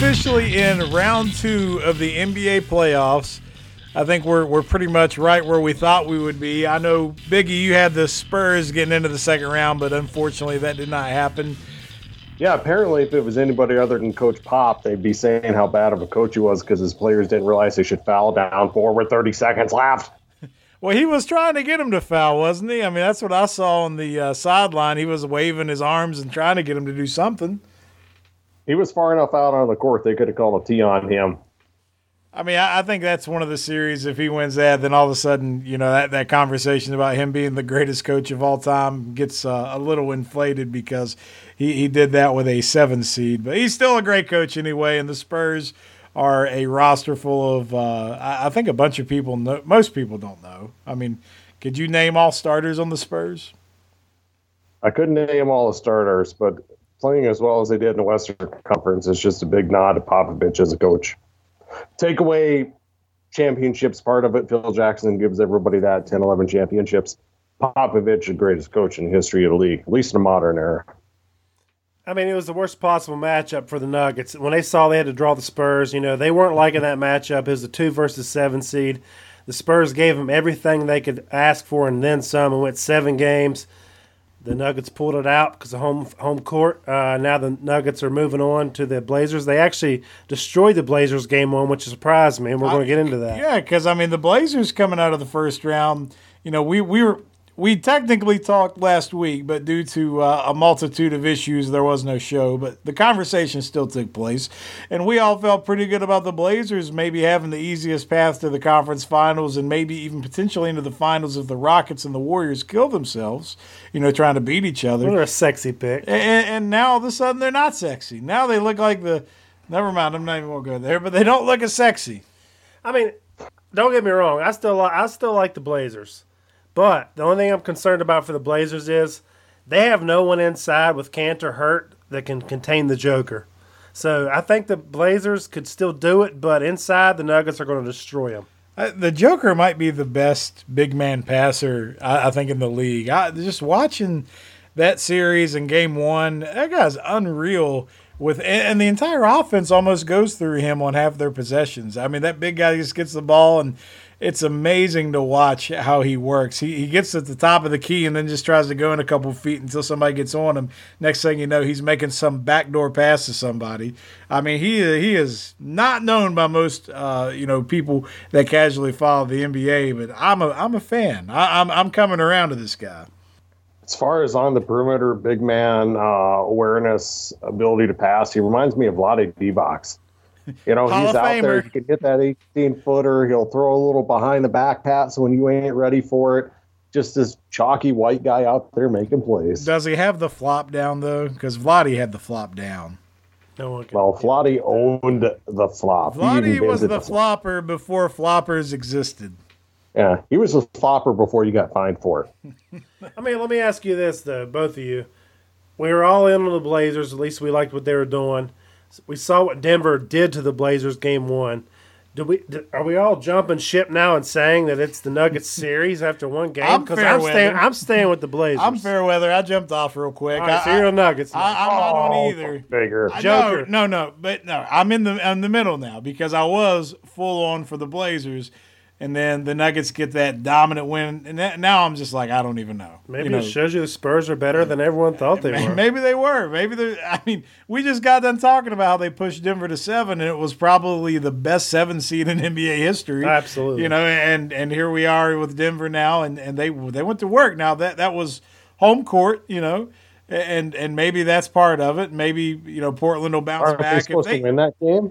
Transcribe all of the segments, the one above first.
officially in round two of the NBA playoffs. I think we're we're pretty much right where we thought we would be. I know Biggie, you had the Spurs getting into the second round, but unfortunately that did not happen. Yeah, apparently, if it was anybody other than Coach Pop, they'd be saying how bad of a coach he was because his players didn't realize they should foul down four with 30 seconds left. Well, he was trying to get him to foul, wasn't he? I mean, that's what I saw on the uh, sideline. He was waving his arms and trying to get him to do something. He was far enough out on the court, they could have called a T on him. I mean, I, I think that's one of the series. If he wins that, then all of a sudden, you know, that, that conversation about him being the greatest coach of all time gets uh, a little inflated because he, he did that with a seven seed. But he's still a great coach anyway, and the Spurs are a roster full of, uh, I, I think a bunch of people, know, most people don't know. I mean, could you name all starters on the Spurs? I couldn't name all the starters, but playing as well as they did in the Western Conference is just a big nod to Popovich as a coach. Take away championships part of it. Phil Jackson gives everybody that 10, 11 championships. Popovich, the greatest coach in the history of the league, at least in the modern era. I mean, it was the worst possible matchup for the Nuggets. When they saw they had to draw the Spurs, you know, they weren't liking that matchup. It was a two versus seven seed. The Spurs gave them everything they could ask for and then some and went seven games. The Nuggets pulled it out because of home home court. Uh, now the Nuggets are moving on to the Blazers. They actually destroyed the Blazers game one, which surprised me, and we're going to get into that. Yeah, because I mean the Blazers coming out of the first round. You know, we we were we technically talked last week, but due to uh, a multitude of issues, there was no show. But the conversation still took place, and we all felt pretty good about the Blazers maybe having the easiest path to the conference finals, and maybe even potentially into the finals if the Rockets and the Warriors kill themselves. You know, trying to beat each other. They're a sexy pick, and, and now all of a sudden they're not sexy. Now they look like the. Never mind, I'm not even gonna go there, but they don't look as sexy. I mean, don't get me wrong. I still I still like the Blazers. But the only thing I'm concerned about for the Blazers is they have no one inside with Kanter hurt that can contain the Joker. So I think the Blazers could still do it, but inside the Nuggets are going to destroy them. Uh, the Joker might be the best big man passer I, I think in the league. I, just watching that series in Game One, that guy's unreal. With and the entire offense almost goes through him on half their possessions. I mean, that big guy just gets the ball and it's amazing to watch how he works. He, he gets at the top of the key and then just tries to go in a couple feet until somebody gets on him. Next thing you know, he's making some backdoor pass to somebody. I mean, he he is not known by most uh, you know people that casually follow the NBA, but I'm a I'm a fan. I, I'm I'm coming around to this guy. As far as on the perimeter, big man uh, awareness, ability to pass, he reminds me of Vlade Divac. You know, he's out Famer. there. He can hit that 18 footer. He'll throw a little behind the back pass when you ain't ready for it. Just this chalky white guy out there making plays. Does he have the flop down though? Because Vlade had the flop down. No one well, Vlade owned the flop. Vlade was the, the flopper before floppers existed. Yeah, he was a flopper before you got fined for it. I mean, let me ask you this though, both of you. We were all in on the Blazers. At least we liked what they were doing. We saw what Denver did to the Blazers game one. Do we are we all jumping ship now and saying that it's the Nuggets series after one game? Because I'm, I'm, staying. I'm staying with the Blazers. I'm fair weather. I jumped off real quick. All right, I, so you're Nuggets. I, am not on oh, either. Bigger Joker. No, no, no, but no. I'm in the I'm in the middle now because I was full on for the Blazers and then the Nuggets get that dominant win, and that, now I'm just like I don't even know. Maybe you know, it shows you the Spurs are better than everyone thought they maybe, were. Maybe they were. Maybe they. I mean, we just got done talking about how they pushed Denver to seven, and it was probably the best seven seed in NBA history. Absolutely. You know, and and here we are with Denver now, and, and they they went to work. Now that that was home court. You know. And and maybe that's part of it. Maybe you know Portland will bounce Aren't back. They supposed they, to win that game.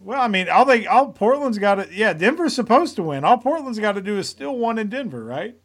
Well, I mean, all they all Portland's got to yeah, Denver's supposed to win. All Portland's got to do is still one in Denver, right?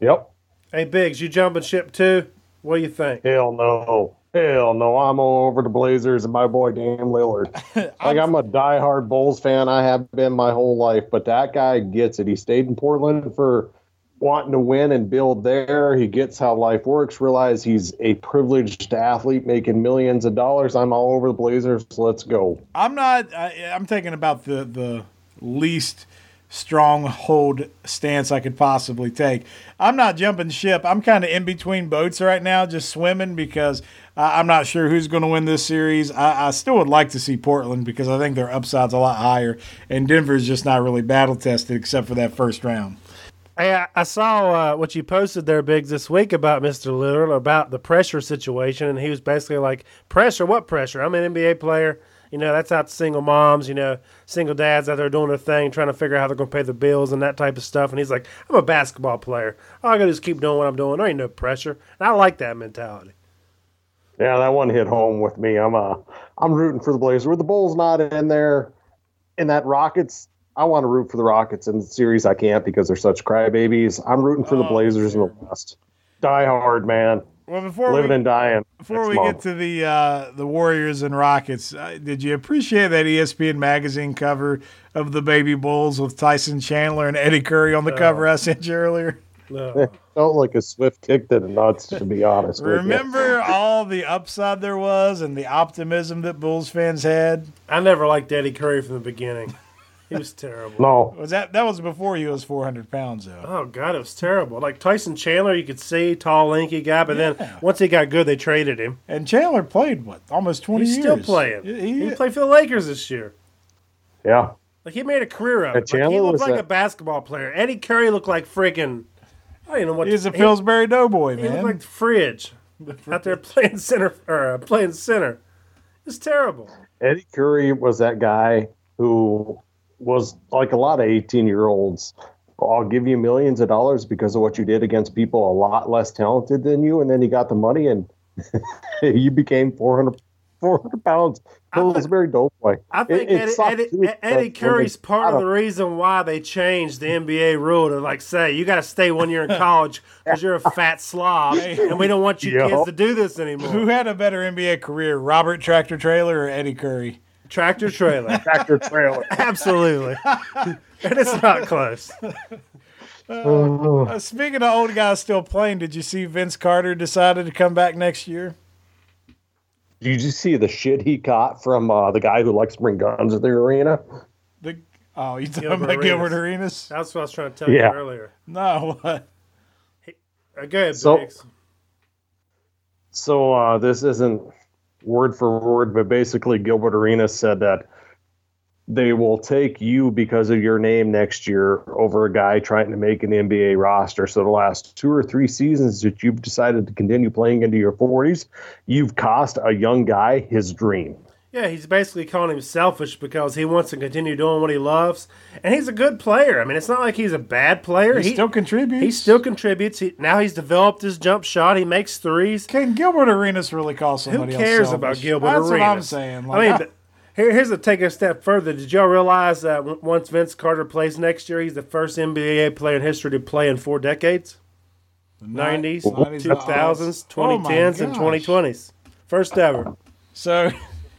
Yep. Hey, Biggs, you jumping ship too? What do you think? Hell no. Hell no. I'm all over the Blazers and my boy Dame Lillard. like I'm a diehard Bulls fan. I have been my whole life, but that guy gets it. He stayed in Portland for wanting to win and build there. He gets how life works, realize he's a privileged athlete making millions of dollars. I'm all over the Blazers. Let's go. I'm not I, am taking about the the least stronghold stance I could possibly take. I'm not jumping ship. I'm kind of in between boats right now, just swimming because I, am not sure who's going to win this series. I, I, still would like to see Portland because I think their upside's a lot higher, and Denver's just not really battle tested except for that first round. Hey, I, saw uh, what you posted there, Biggs, this week about Mr. Lillard, about the pressure situation, and he was basically like, "Pressure? What pressure? I'm an NBA player. You know, that's out to single moms, you know, single dads out there doing their thing, trying to figure out how they're going to pay the bills and that type of stuff. And he's like, I'm a basketball player. All I got to just keep doing what I'm doing. There ain't no pressure. And I like that mentality. Yeah, that one hit home with me. I'm uh, I'm rooting for the Blazers. With the Bulls not in there, in that Rockets, I want to root for the Rockets in the series. I can't because they're such crybabies. I'm rooting for the oh, Blazers in the West. Die hard, man. Well, before living we, and dying. Before we month. get to the uh, the Warriors and Rockets, uh, did you appreciate that ESPN magazine cover of the baby Bulls with Tyson Chandler and Eddie Curry on the cover I sent you earlier? No. felt like a swift kick to the nuts, to be honest. Remember all the upside there was and the optimism that Bulls fans had? I never liked Eddie Curry from the beginning. He was terrible. No, was that that was before he was four hundred pounds though? Oh god, it was terrible. Like Tyson Chandler, you could see tall, lanky guy, but yeah. then once he got good, they traded him. And Chandler played what almost twenty He's years. Still playing. He, he, played for the Lakers this year. Yeah. Like he made a career of it. Like, he looked like a, a basketball player. Eddie Curry looked like freaking. I don't know what. He's a Pillsbury Doughboy, man. He looked like the fridge, the fridge. out there playing center or uh, playing center. It's terrible. Eddie Curry was that guy who was like a lot of 18 year olds. I'll give you millions of dollars because of what you did against people a lot less talented than you, and then you got the money and you became 400, 400 pounds. Pillsbury Doughboy. I think it, it Eddie, Eddie, Eddie Curry's part of the reason why they changed the NBA rule to like say you got to stay one year in college because you're a fat slob and we don't want you yep. kids to do this anymore. Who had a better NBA career, Robert Tractor Traylor or Eddie Curry? Tractor Traylor. Tractor Traylor. Absolutely. and it's not close. Uh, speaking of old guys still playing, did you see Vince Carter decided to come back next year? Did you see the shit he caught from uh, the guy who likes to bring guns to the arena? The oh, you talking Gilbert about Gilbert Arenas? That's what I was trying to tell yeah. you earlier. No, what? Hey, uh, go ahead, so, So uh, this isn't word for word, but basically Gilbert Arenas said that they will take you because of your name next year over a guy trying to make an NBA roster. So the last two or three seasons that you've decided to continue playing into your 40s, you've cost a young guy his dream. Yeah, he's basically calling him selfish because he wants to continue doing what he loves, and he's a good player. I mean, it's not like he's a bad player. He, he still contributes. He still contributes. He, now he's developed his jump shot. He makes threes. Can Gilbert Arenas really call somebody? Who cares else about Gilbert That's Arenas? what I'm saying. Like, I mean, I, here, here's a take a step further. Did y'all realize that once Vince Carter plays next year, he's the first NBA player in history to play in four decades? 90s, 2000s, 2010s, and 2020s. First ever. So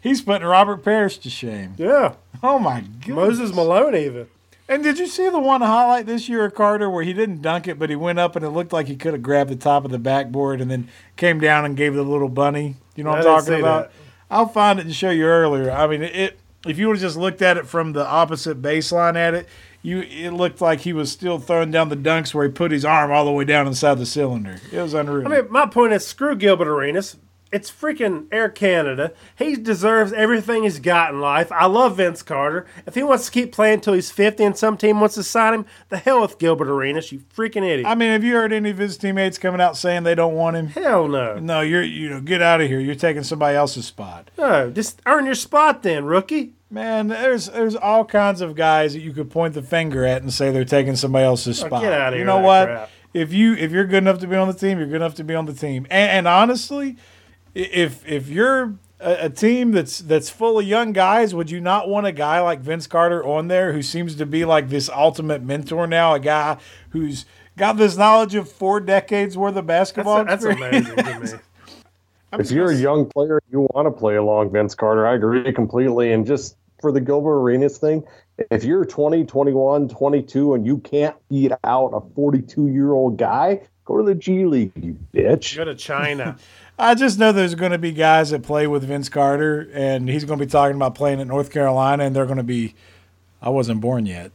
He's putting Robert Parish to shame. Yeah. Oh my god. Moses Malone even. And did you see the one highlight this year of Carter where he didn't dunk it, but he went up and it looked like he could have grabbed the top of the backboard and then came down and gave the little bunny. You know what I am talking about? That. I'll find it and show you earlier. I mean, it. If you would have just looked at it from the opposite baseline at it, you it looked like he was still throwing down the dunks where he put his arm all the way down inside the cylinder. It was unreal. I mean, my point is, screw Gilbert Arenas it's freaking Air Canada. He deserves everything he's got in life. I love Vince Carter. If he wants to keep playing until he's 50 and some team wants to sign him, the hell with Gilbert Arenas, you freaking idiot. I mean, have you heard any of his teammates coming out saying they don't want him? Hell no. No, you're you know, get out of here. You're taking somebody else's spot. No, just earn your spot then, rookie. Man, there's there's all kinds of guys that you could point the finger at and say they're taking somebody else's oh, spot. Get out of here. You know what? Crap. If you if you're good enough to be on the team, you're good enough to be on the team. and, and honestly, if if you're a, a, team that's that's full of young guys, would you not want a guy like Vince Carter on there who seems to be like this ultimate mentor now, a guy who's got this knowledge of four decades worth of basketball? That's, a, that's amazing to me. if you're a young player, you want to play along Vince Carter. I agree completely. And just for the Gilbert Arenas thing, if you're 20, 21, 22, and you can't beat out a 42 year old guy, go to the G League, you bitch. Go to China. I just know there's going to be guys that play with Vince Carter, and he's going to be talking about playing at North Carolina, and they're going to be. I wasn't born yet.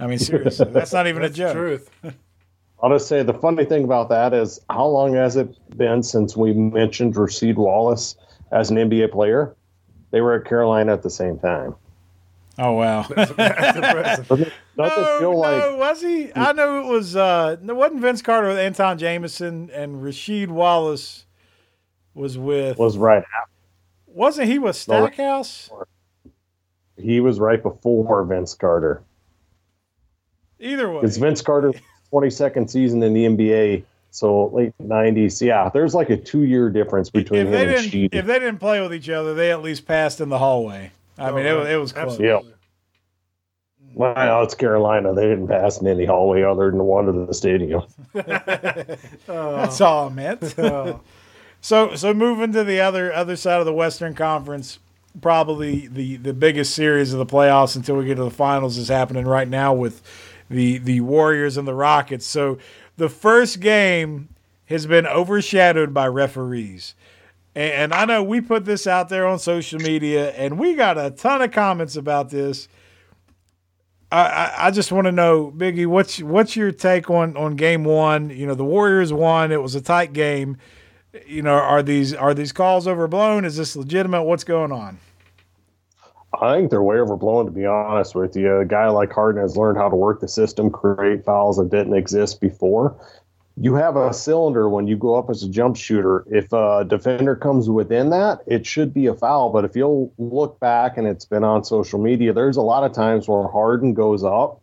I mean, seriously, that's not even that's a joke. Truth. I'll just say the funny thing about that is how long has it been since we mentioned Rasheed Wallace as an NBA player? They were at Carolina at the same time. Oh wow! Doesn't, doesn't it no, feel like was he? I know it was. Uh, it wasn't Vince Carter with Antawn Jamison and Rasheed Wallace was with. was right wasn't he with Stackhouse? he was right before Vince Carter. Either way, It's Vince Carter's 22nd season in the NBA, so late 90s. Yeah, there's like a two year difference between if they him and didn't Sheedy. if they didn't play with each other, they at least passed in the hallway. I mean, it oh, was it was close. Yeah. Well, it's Carolina. They didn't pass in any hallway other than the one to the stadium. That's all I meant. Oh, So so moving to the other other side of the Western Conference, probably the the biggest series of the playoffs until we get to the finals is happening right now with the the Warriors and the Rockets. So the first game has been overshadowed by referees. And, I know we put this out there on social media and we got a ton of comments about this. I, I, I just want to know, Biggie, what's what's your take on, on game one? You know, the Warriors won. It was a tight game you know, are these are these calls overblown? Is this legitimate? What's going on? I think they're way overblown, to be honest with you. A guy like Harden has learned how to work the system, create fouls that didn't exist before. You have a cylinder when you go up as a jump shooter. If a defender comes within that, it should be a foul. But if you'll look back, and it's been on social media, there's a lot of times where Harden goes up,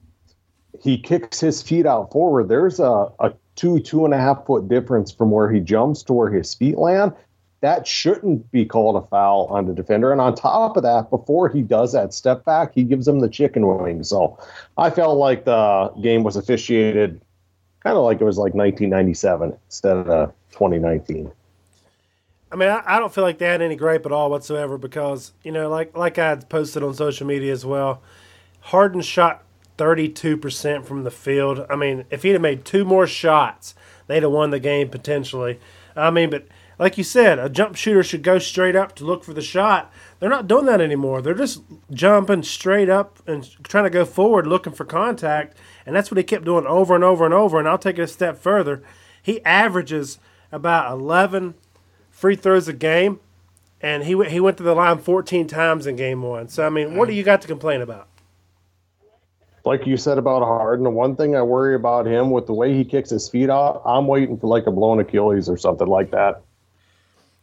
he kicks his feet out forward. There's a, a two, two and a half foot difference from where he jumps to where his feet land. That shouldn't be called a foul on the defender. And on top of that, before he does that step back, he gives him the chicken wing. So I felt like the game was officiated kind of like it was like 1997 instead of 2019. I mean, I, I don't feel like they had any gripe at all whatsoever because you know, like like I had posted on social media as well. Harden shot thirty two percent from the field. I mean, if he'd have made two more shots, they'd have won the game potentially. I mean, but like you said, a jump shooter should go straight up to look for the shot. They're not doing that anymore. They're just jumping straight up and trying to go forward looking for contact. And that's what he kept doing over and over and over. And I'll take it a step further. He averages about 11 free throws a game, and he, he went to the line 14 times in game one. So, I mean, what mm. do you got to complain about? Like you said about Harden, the one thing I worry about him with the way he kicks his feet off, I'm waiting for like a blown Achilles or something like that.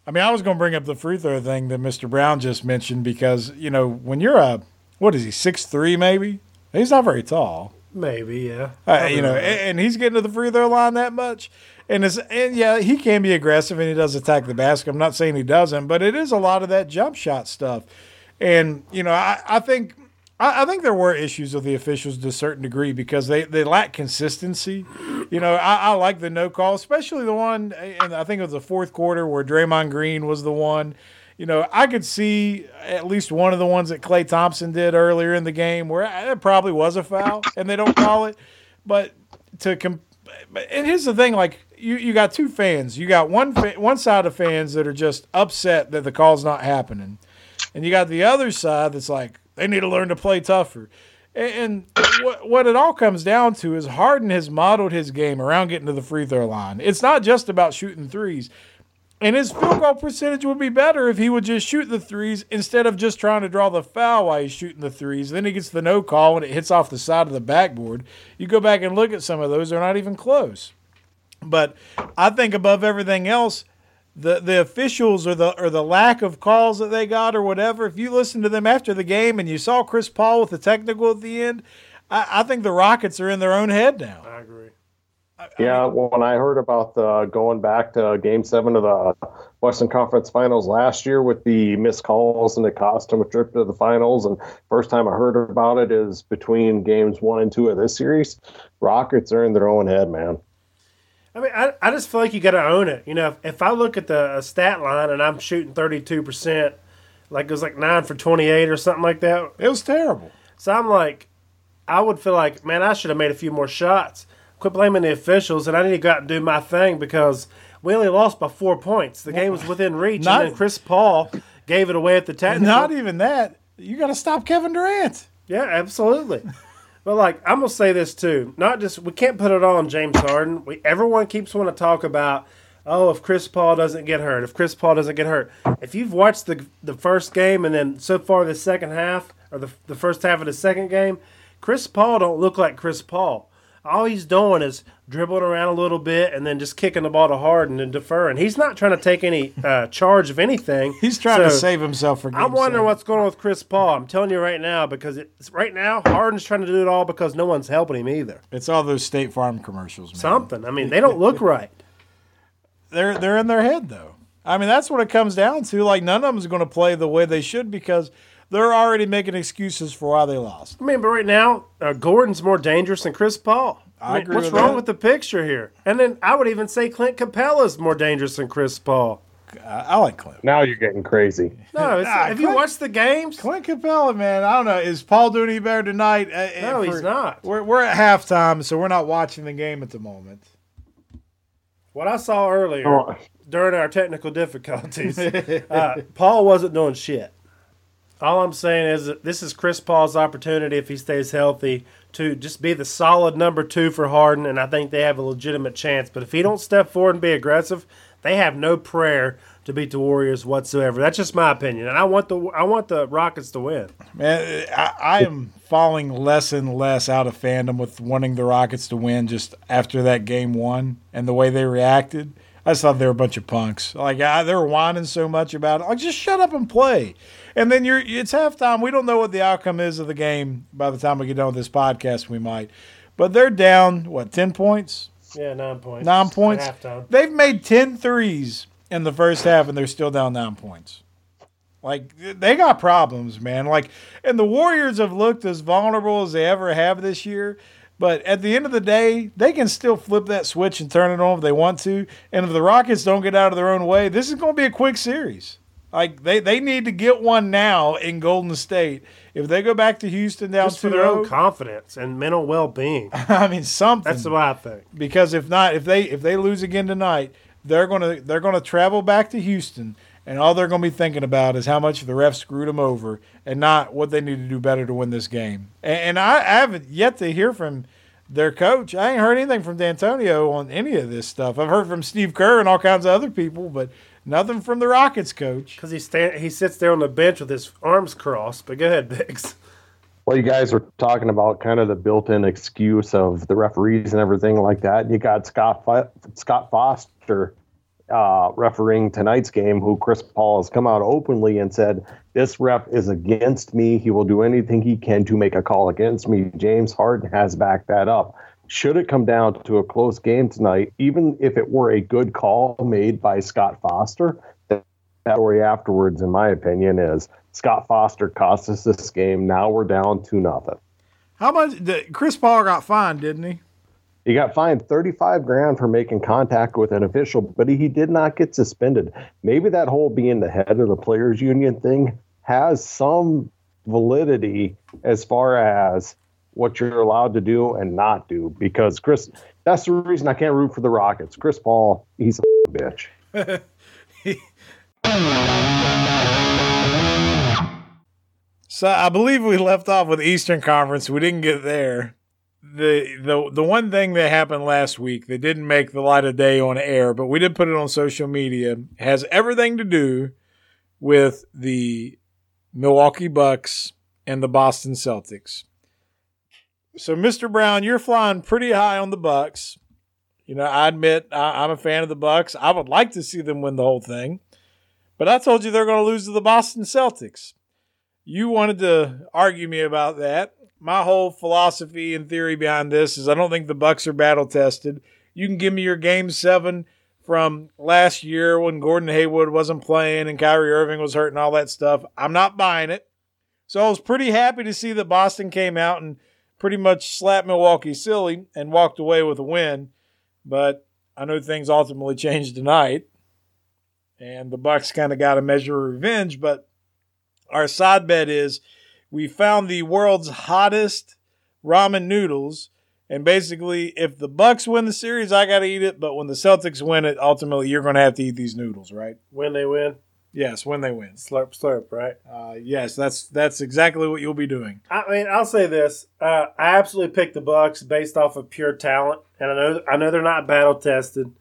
I mean, I was going to bring up the free throw thing that Mr. Brown just mentioned because you know when you're a what is he six three maybe he's not very tall. Maybe, yeah. Uh, you know, and, and he's getting to the free throw line that much. And it's and yeah, he can be aggressive and he does attack the basket. I'm not saying he doesn't, but it is a lot of that jump shot stuff. And you know, I, I think I, I think there were issues with the officials to a certain degree because they, they lack consistency. You know, I, I like the no call, especially the one, and I think it was the fourth quarter where Draymond Green was the one. You know, I could see at least one of the ones that Klay Thompson did earlier in the game where it probably was a foul and they don't call it. But to com- and here's the thing: like you, you got two fans. You got one fa- one side of fans that are just upset that the call's not happening, and you got the other side that's like they need to learn to play tougher. And, what what it all comes down to is Harden has modeled his game around getting to the free throw line. It's not just about shooting threes. And his field goal percentage would be better if he would just shoot the threes instead of just trying to draw the foul while he's shooting the threes. Then he gets the no call and it hits off the side of the backboard. You go back and look at some of those, they're not even close. But I think above everything else, the the officials or the or the lack of calls that they got or whatever, if you listen to them after the game and you saw Chris Paul with the technical at the end, I, I think the Rockets are in their own head now. I agree. Yeah, when I heard about the going back to Game Seven of the Western Conference Finals last year with the missed calls and it cost them a trip to the finals, and first time I heard about it is between games one and two of this series. Rockets are in their own head, man. I mean, I, I just feel like you got to own it. You know, if, if I look at the uh, stat line and I'm shooting 32%, like it was like 9 for 28 or something like that. It was terrible. So I'm like, I would feel like, man, I should have made a few more shots. Quit blaming the officials, and I need to go out and do my thing because we only lost by four points. The game was within reach, Not- and then Chris Paul gave it away at the technical. Not even that. You got to stop Kevin Durant. Yeah, absolutely. But like I'm gonna say this too. Not just we can't put it on James Harden. We everyone keeps wanting to talk about oh if Chris Paul doesn't get hurt, if Chris Paul doesn't get hurt. If you've watched the the first game and then so far the second half or the the first half of the second game, Chris Paul don't look like Chris Paul. All he's doing is dribbling around a little bit and then just kicking the ball to Harden and deferring. He's not trying to take any uh, charge of anything. He's trying to save himself for. Game I'm wondering seven. what's going on with Chris Paul. I'm telling you right now because it's right now Harden's trying to do it all because no one's helping him either. It's all those State Farm commercials, man. Something. I mean, they don't look right. they're they're in their head though. I mean, that's what it comes down to. Like none of them is going to play the way they should because they're already making excuses for why they lost. I mean, but right now uh, Gordon's more dangerous than Chris Paul. I mean, agree What's with wrong that. with the picture here? And then I would even say Clint Capela's more dangerous than Chris Paul. I, I like Clint. Now you're getting crazy. No, it's, Nah, have you watched the games? Clint Capela, man. I don't know. Is Paul doing any better tonight? Uh, uh, No, he's not. We're we're at halftime, so we're not watching the game at the moment. What I saw earlier Oh, during our technical difficulties, uh, Paul wasn't doing shit. All I'm saying is that this is Chris Paul's opportunity if he stays healthy to just be the solid number two for Harden, and I think they have a legitimate chance. But if he don't step forward and be aggressive, they have no prayer to beat the Warriors whatsoever. That's just my opinion, and I want the I want the Rockets to win. Man, I, I am falling less and less out of fandom with wanting the Rockets to win just after that game one and the way they reacted. I just thought they were a bunch of punks. Like I, they were whining so much about it. Like just shut up and play. And then you're it's halftime. We don't know what the outcome is of the game by the time we get done with this podcast. We might, but they're down what ten points, Yeah, nine points. nine points. They've made 10 threes in the first half, and they're still down nine points. Like they got problems, man. Like, and the Warriors have looked as vulnerable as they ever have this year. But at the end of the day, they can still flip that switch and turn it on if they want to. And if the Rockets don't get out of their own way, this is going to be a quick series. Like they, they need to get one now in Golden State. If they go back to Houston down Just for their own confidence and mental well being. I mean something That's what I think. because if not, if they if they lose again tonight, they're gonna they're gonna travel back to Houston, and all they're gonna be thinking about is how much the refs screwed them over, and not what they need to do better to win this game. And, and I, I haven't yet to hear from their coach. I ain't heard anything from D'Antonio on any of this stuff. I've heard from Steve Kerr and all kinds of other people, but nothing from the Rockets coach. Because he stand, he sits there on the bench with his arms crossed. But go ahead, Biggs. Well, you guys were talking about kind of the built-in excuse of the referees and everything like that. You got Scott Fo- Scott Foster uh, refereeing tonight's game, who Chris Paul has come out openly and said this ref is against me. He will do anything he can to make a call against me. James Harden has backed that up. Should it come down to a close game tonight, even if it were a good call made by Scott Foster, that story afterwards, in my opinion, is Scott Foster cost us this game. Now we're down to nothing. How much? Chris Paul got fined, didn't he? He got fined 35 grand for making contact with an official, but he did not get suspended. Maybe that whole being the head of the players union thing has some validity as far as what you're allowed to do and not do because Chris that's the reason I can't root for the Rockets. Chris Paul, he's a bitch. So I believe we left off with Eastern Conference. We didn't get there. The the the one thing that happened last week that didn't make the light of day on air, but we did put it on social media, has everything to do with the Milwaukee Bucks and the Boston Celtics. So, Mr. Brown, you're flying pretty high on the Bucks. You know, I admit I, I'm a fan of the Bucks. I would like to see them win the whole thing, but I told you they're going to lose to the Boston Celtics you wanted to argue me about that. My whole philosophy and theory behind this is I don't think the Bucks are battle tested. You can give me your game seven from last year when Gordon Hayward wasn't playing and Kyrie Irving was hurt and all that stuff. I'm not buying it. So I was pretty happy to see that Boston came out and pretty much slapped Milwaukee silly and walked away with a win. But I know things ultimately changed tonight. And the Bucks kind of got a measure of revenge, but our side bet is we found the world's hottest ramen noodles and basically if the bucks win the series i gotta eat it but when the celtics win it ultimately you're gonna have to eat these noodles right When they win. Yes, when they win. Slurp, slurp, right? Uh, yes, that's that's exactly what you'll be doing. I mean, I'll say this: uh, I absolutely picked the Bucks based off of pure talent, and I know I know they're not battle tested.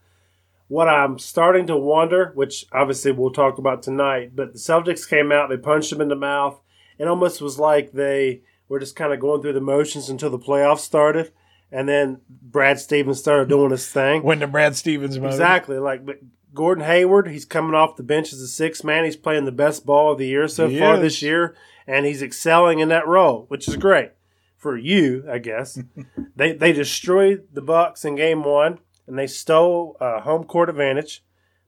What I'm starting to wonder, which obviously we'll talk about tonight, but the Celtics came out, they punched them in the mouth. It almost was like they were just kind of going through the motions until the playoffs started, and then Brad Stevens started doing his thing. When the Brad Stevens mode. Exactly, like but Gordon Hayward, he's coming off the bench as a six man. He's playing the best ball of the year so He far is. this year, and he's excelling in that role, which is great for you, I guess. they they destroyed the Bucks in Game One, and they stole uh, home court advantage.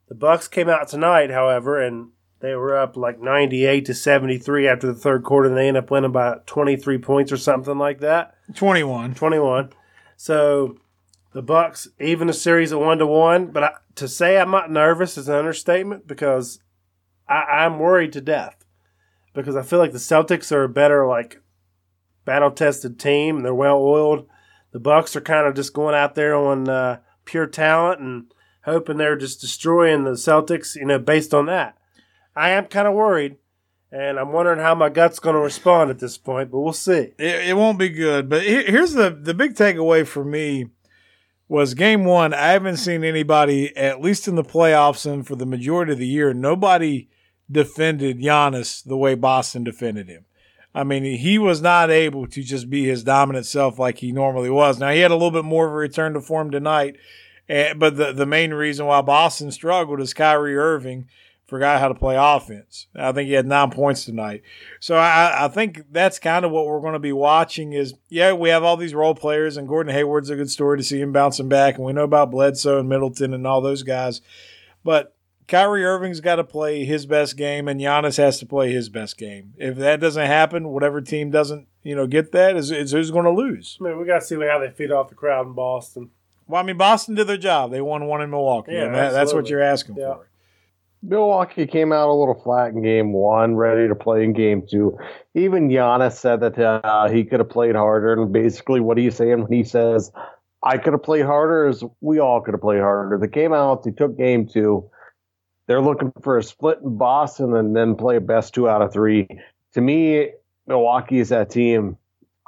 The Bucks came out tonight, however, and they were up like ninety eight to seventy three after the third quarter, and they end up winning by twenty three points or something like that. 21. 21. So the Bucks even a series at one to one. But I, to say I'm not nervous is an understatement because I, I'm worried to death because I feel like the Celtics are a better like battle tested team they're well oiled. The Bucks are kind of just going out there on uh, pure talent and hoping they're just destroying the Celtics. You know, based on that, I am kind of worried. And I'm wondering how my gut's going to respond at this point, but we'll see. It, it won't be good. But here's the the big takeaway for me was game one. I haven't seen anybody, at least in the playoffs and for the majority of the year, nobody defended Giannis the way Boston defended him. I mean, he was not able to just be his dominant self like he normally was. Now he had a little bit more of a return to form tonight, eh, but the the main reason why Boston struggled is Kyrie Irving forgot how to play offense. I think he had nine points tonight. So I, I think that's kind of what we're going to be watching. Is yeah, we have all these role players, and Gordon Hayward's a good story to see him bouncing back, and we know about Bledsoe and Middleton and all those guys, but. Kyrie Irving's got to play his best game, and Giannis has to play his best game. If that doesn't happen, whatever team doesn't, you know, get that is, is who's going to lose. I mean, we got to see how they feed off the crowd in Boston. Well, I mean, Boston did their job. They won one in Milwaukee, Yeah, that, that's what you're asking Yeah. for. Milwaukee came out a little flat in game one, ready to play in game two. Even Giannis said that uh, he could have played harder. And basically, what he's saying when he says, I could have played harder, is we all could have played harder. They came out, they took game two. They're looking for a split in Boston and then play a best two out of three. To me, Milwaukee is that team.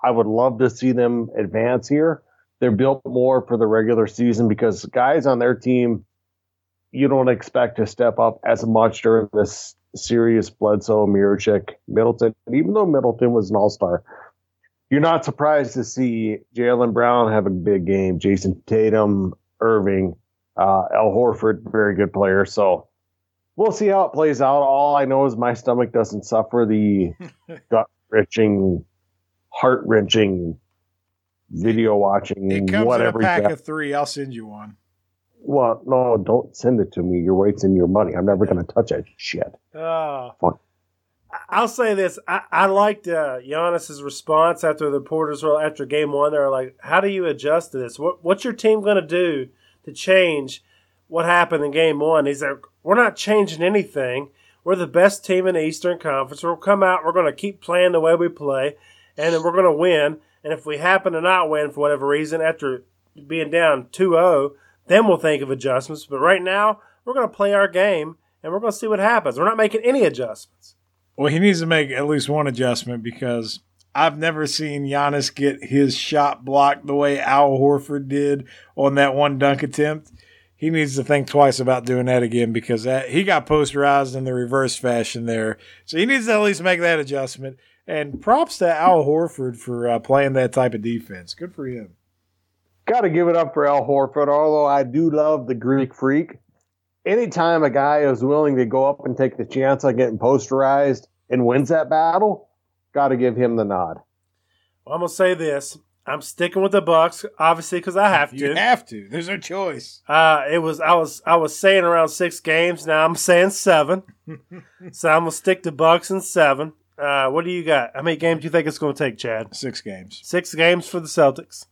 I would love to see them advance here. They're built more for the regular season because guys on their team you don't expect to step up as much during this series. Bledsoe, Mirotic, Middleton, and even though Middleton was an all star, you're not surprised to see Jaylen Brown have a big game. Jayson Tatum, Irving, uh, Al Horford, very good player. So we'll see how it plays out. All I know is my stomach doesn't suffer the gut wrenching, heart wrenching video watching, It comes whatever. in a pack of three. I'll send you one. Well, no, don't send it to me. You're wasting your money. I'm never going to touch that shit. Oh. Fuck. I'll say this. I, I liked uh, Giannis's response after the reporters were after game one. They were like, "How do you adjust to this? What, what's your team going to do to change what happened in game one?" He's like, "We're not changing anything. We're the best team in the Eastern Conference. We'll come out. We're going to keep playing the way we play, and then we're going to win. And if we happen to not win for whatever reason after being down 2-0, then we'll think of adjustments. But right now, we're going to play our game." And we're going to see what happens. We're not making any adjustments. Well, he needs to make at least one adjustment because I've never seen Giannis get his shot blocked the way Al Horford did on that one dunk attempt. He needs to think twice about doing that again because that, he got posterized in the reverse fashion there. So he needs to at least make that adjustment. And props to Al Horford for uh, playing that type of defense. Good for him. Got to give it up for Al Horford, although I do love the Greek freak. Anytime a guy is willing to go up and take the chance on getting posterized and wins that battle, got to give him the nod. Well, I'm gonna say this. I'm sticking with the Bucks, obviously, because I have to. You have to. There's no choice. Uh, it was I was I was saying around six games. Now I'm saying seven. so I'm gonna stick to Bucks and seven. Uh, what do you got? How many games do you think it's gonna take, Chad? Six games. Six games for the Celtics.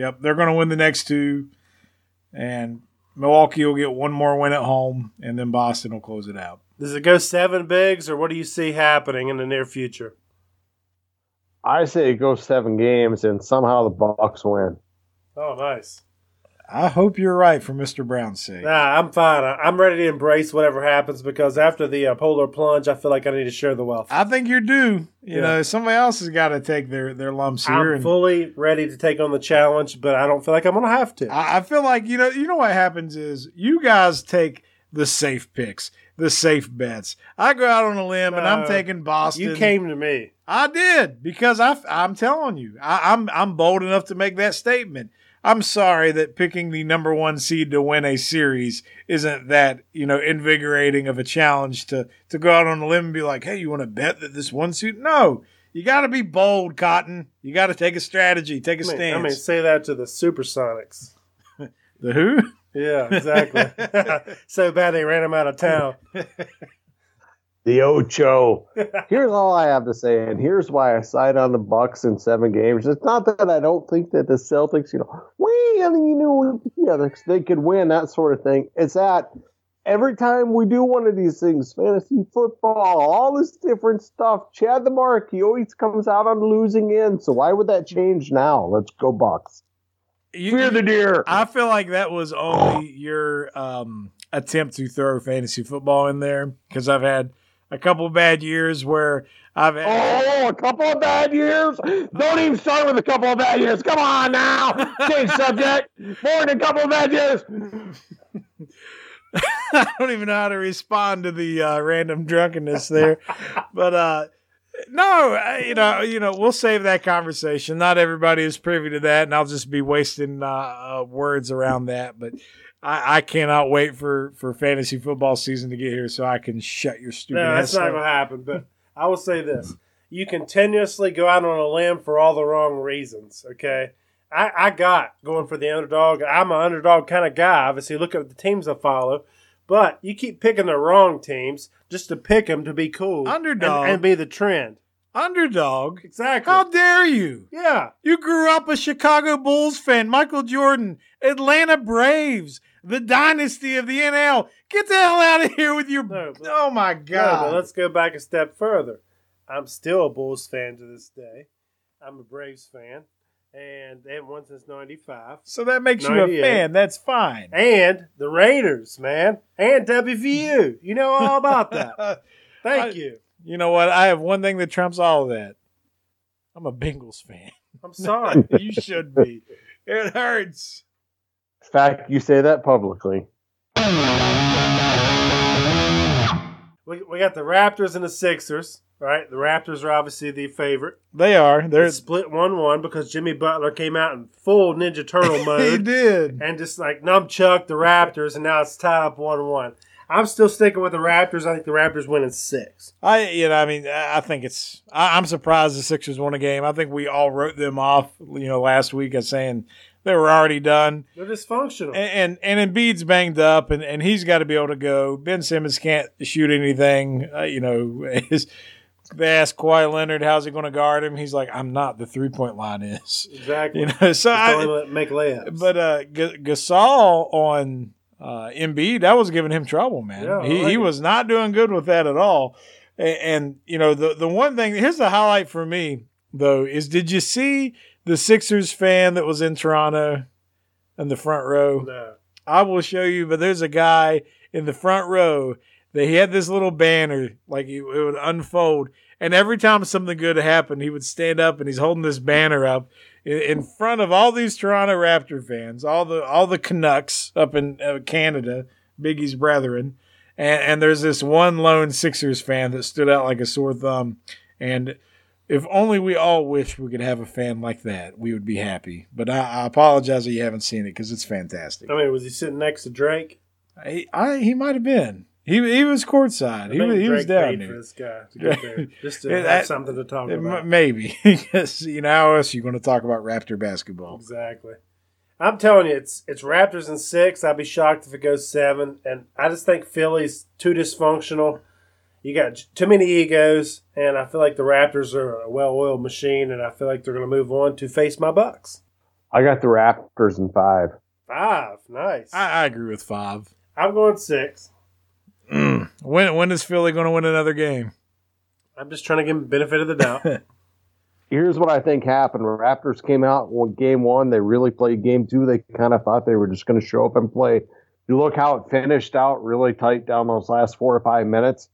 Yep, they're going to win the next two, and Milwaukee will get one more win at home, and then Boston will close it out. Does it go seven bigs, or what do you see happening in the near future? I say it goes seven games and somehow the Bucks win. Oh, nice. I hope you're right for Mr. Brown's sake. Nah, I'm fine. I'm ready to embrace whatever happens because after the uh, polar plunge, I feel like I need to share the wealth. I think you're due. You Yeah. know, somebody else has got to take their, their lumps here. I'm and fully ready to take on the challenge, but I don't feel like I'm going to have to. I, I feel like you know you know what happens is you guys take the safe picks, the safe bets. I go out on a limb and I'm taking Boston. you came to me. I did because I, I'm telling you, I, I'm I'm bold enough to make that statement. I'm sorry that picking the number one seed to win a series isn't that you know invigorating of a challenge to to go out on a limb and be like, hey, you want to bet that this one suit? No, you got to be bold, Cotton. You got to take a strategy, take a I mean, stance. I mean, say that to the Supersonics. the who? Yeah, exactly. so bad they ran him out of town. The Ocho. here's all I have to say, and here's why I side on the Bucks in seven games. It's not that I don't think that the Celtics, you know, we, I you know, yeah, they could win that sort of thing. It's that every time we do one of these things, fantasy football, all this different stuff, Chad the Mark, he always comes out on the losing end. So why would that change now? Let's go Bucks. You- Fear the deer. I feel like that was only your um, attempt to throw fantasy football in there because I've had a couple of bad years where I've had. Oh, a couple of bad years? Don't even start with a couple of bad years. Come on now. Change subject. More than a couple of bad years. I don't even know how to respond to the uh, random drunkenness there, but uh, no, you know, you know, we'll save that conversation. Not everybody is privy to that, and I'll just be wasting uh, uh, words around that. But I, I cannot wait for for fantasy football season to get here so I can shut your stupid. No, that's not going to happen. But I will say this: you continuously go out on a limb for all the wrong reasons. Okay, I, I got going for the underdog. I'm an underdog kind of guy. Obviously, look at the teams I follow. But you keep picking the wrong teams just to pick them to be cool, and- Underdog. and, be the trend. Underdog. Exactly. How dare you? yeah. You grew up a Chicago Bulls fan, Michael Jordan, Atlanta Braves, the dynasty of the NL. Get the hell out of here with your. No, but- oh my No, God. but let's go back a step further. I'm still a Bulls fan to this day. I'm a Braves fan, and they haven't won since '95. so that makes you a fan. That's fine. And the Raiders, man, and WVU. You know all about that. Thank I- you. you know what? I have one thing that trumps all of that. I'm a Bengals fan. I'm sorry. you should be. It hurts. In fact, you say that publicly. we, we got the Raptors and the Sixers. Right, the Raptors are obviously the favorite. They are. They're. It's split one-one because Jimmy Butler came out in full Ninja Turtle mode. he did. and just like numchuck the Raptors, and now it's tied up one one. I'm still sticking with the Raptors. I think the Raptors win in six. I, you know, I mean, I I think it's. I, I'm surprised the Sixers won a game. I think we all wrote them off, you know, last week as saying they were already done. They're dysfunctional. And and, and Embiid's banged up, and, and he's got to be able to go. Ben Simmons can't shoot anything. Uh, you know, his, they asked Kawhi Leonard how's he going to guard him. He's like, I'm not. The three point line is. exactly. You know, so I, make layups. but uh, G- Gasol on uh, Embiid, that was giving him trouble, man. Yeah, he like he it. was not doing good with that at all. And, and you know, the the one thing here's the highlight for me though is did you see the Sixers fan that was in Toronto in the front row? no. I will show you, but there's a guy in the front row that he had this little banner, like it would unfold, and every time something good happened, he would stand up and he's holding this banner up in, front of all these Toronto Raptor fans, all the all the Canucks up in uh, Canada, Biggie's brethren, and, and there's this one lone Sixers fan that stood out like a sore thumb, and. If only we all wish we could have a fan like that, we would be happy. But I, I apologize that you haven't seen it because it's fantastic. I mean, was he sitting next to Drake? He, I, he might have been. He he was courtside. I He was he was down paid for there. this guy to get there, just to have that- something to talk about. maybe because you know how else you going to talk about Raptor basketball? Exactly. I'm telling you, it's it's Raptors in six. I'd be shocked if it goes seven. And I just think Philly's too dysfunctional. You got too many egos, and I feel like the Raptors are a well-oiled machine, and I feel like they're going to move on to face my Bucks. I got the Raptors in five. Five, nice. I, I agree with five. I'm going six. Mm. When when is Philly going to win another game? I'm just trying to give him benefit of the doubt. here's what I think happened. Raptors came out when game one. They really played game two. They kind of thought they were just going to show up and play. You look how it finished out really tight down those last four or five minutes.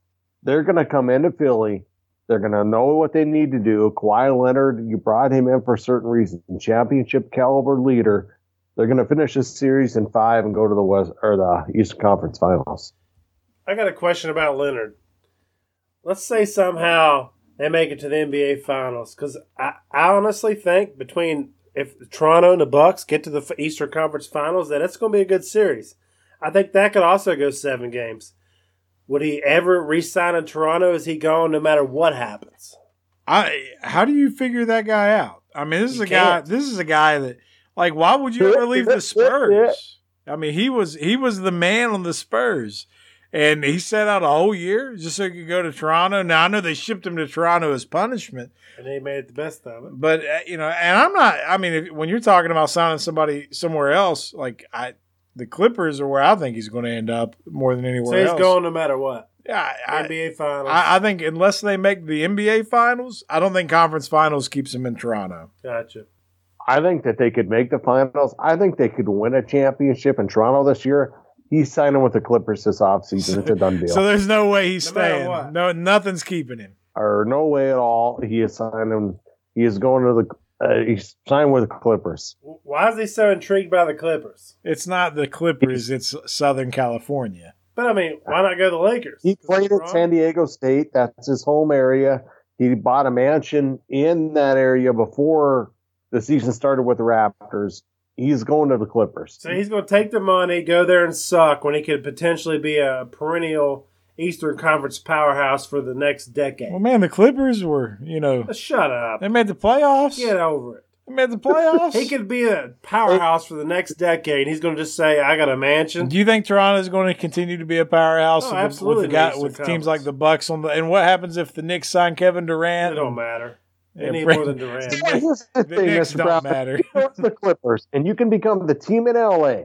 They're going to come into Philly. They're going to know what they need to do. Kawhi Leonard, you brought him in for certain reason. Championship caliber leader. They're going to finish this series in five and go to the West or the Eastern Conference Finals. I got a question about Leonard. Let's say somehow they make it to the NBA Finals, because I, I honestly think between if Toronto and the Bucks get to the Eastern Conference Finals, that it's going to be a good series. I think that could also go seven games. Would he ever re-sign in Toronto? Is he gone no matter what happens? I how do you figure that guy out? I mean, this is You a guy. can't. This is a guy that like why would you ever leave the Spurs? I mean, he was he was the man on the Spurs, and he set out a whole year just so he could go to Toronto. Now I know they shipped him to Toronto as punishment, And he made the best of it. but uh, you know, and I'm not. I mean, if, when you're talking about signing somebody somewhere else, like I, the Clippers are where I think he's going to end up more than anywhere So he's else. going no matter what. Yeah, I, I, NBA Finals. I, I think unless they make the NBA finals, I don't think conference finals keeps him in Toronto. gotcha. I think that they could make the finals. I think they could win a championship in Toronto this year. He's signing with the Clippers this offseason. It's a done deal. So there's no way he's No staying. what. No, nothing's keeping him. or no way at all. He is signing. He is going to the. Uh, he's signed with the Clippers. Why is he so intrigued by the Clippers? It's not the Clippers. It's Southern California. But I mean, why not go to the Lakers? He played at San Diego State. That's his home area. He bought a mansion in that area before the season started with the Raptors. He's going to the Clippers. So he's going to take the money, go there and suck when he could potentially be a perennial Eastern Conference powerhouse for the next decade. Well, man, the Clippers were, you know, uh, Shut up. they made the playoffs. Get over it. They made the playoffs. He could be a powerhouse for the next decade. He's going to just say, "I got a mansion." Do you think Toronto is going to continue to be a powerhouse Oh, with, absolutely, with, the guy, with teams like the Bucks on the? And what happens if the Knicks sign Kevin Durant? It don't matter. They Yeah, need Brent- more than Durant. Here's the The thing, Knicks Mr. don't Brown. matter. You go to the Clippers, and you can become the team in LA.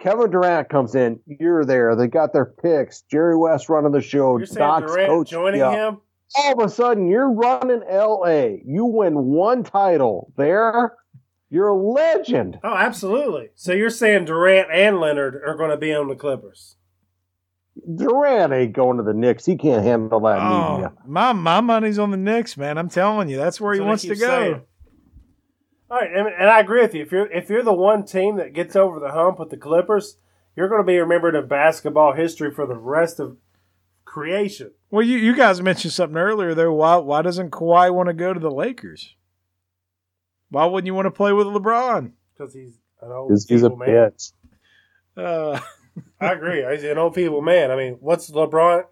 Kevin Durant comes in, you're there. They got their picks. Jerry West running the show. You're Doc's Durant coach. joining yeah. him? All of a sudden, you're running LA. You win one title there. You're a legend. Oh, absolutely. So you're saying Durant and Leonard are going to be on the Clippers? Durant ain't going to the Knicks. He can't handle that Oh, media. my my money's on the Knicks, man. I'm telling you, that's where he That's what wants they to go. saying. All right, and, and I agree with you. If you're if you're the one team that gets over the hump with the Clippers, you're going to be remembered in basketball history for the rest of creation. Well, you, you guys mentioned something earlier there. Why why doesn't Kawhi want to go to the Lakers? Why wouldn't you want to play with LeBron? because he's an old He's, he's a man. bitch. Uh, I agree. He's an old people man. I mean, what's LeBron?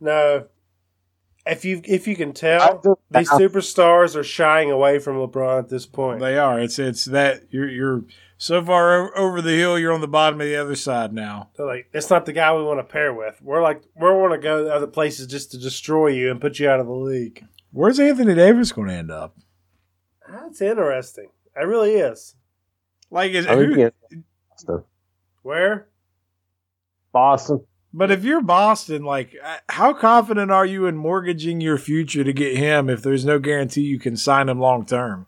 No, if you if you can tell, these superstars are shying away from LeBron at this point. they are. It's it's that you're you're so far over the hill. You're on the bottom of the other side now. They're like, it's not the guy we want to pair with. We're like, we want to go to other places just to destroy you and put you out of the league. Where's Anthony Davis going to end up? That's interesting. It really is. Like, is, I think who, he- Boston. Where? Boston. But if you're Boston, like, uh, how confident are you in mortgaging your future to get him if there's no guarantee you can sign him long term?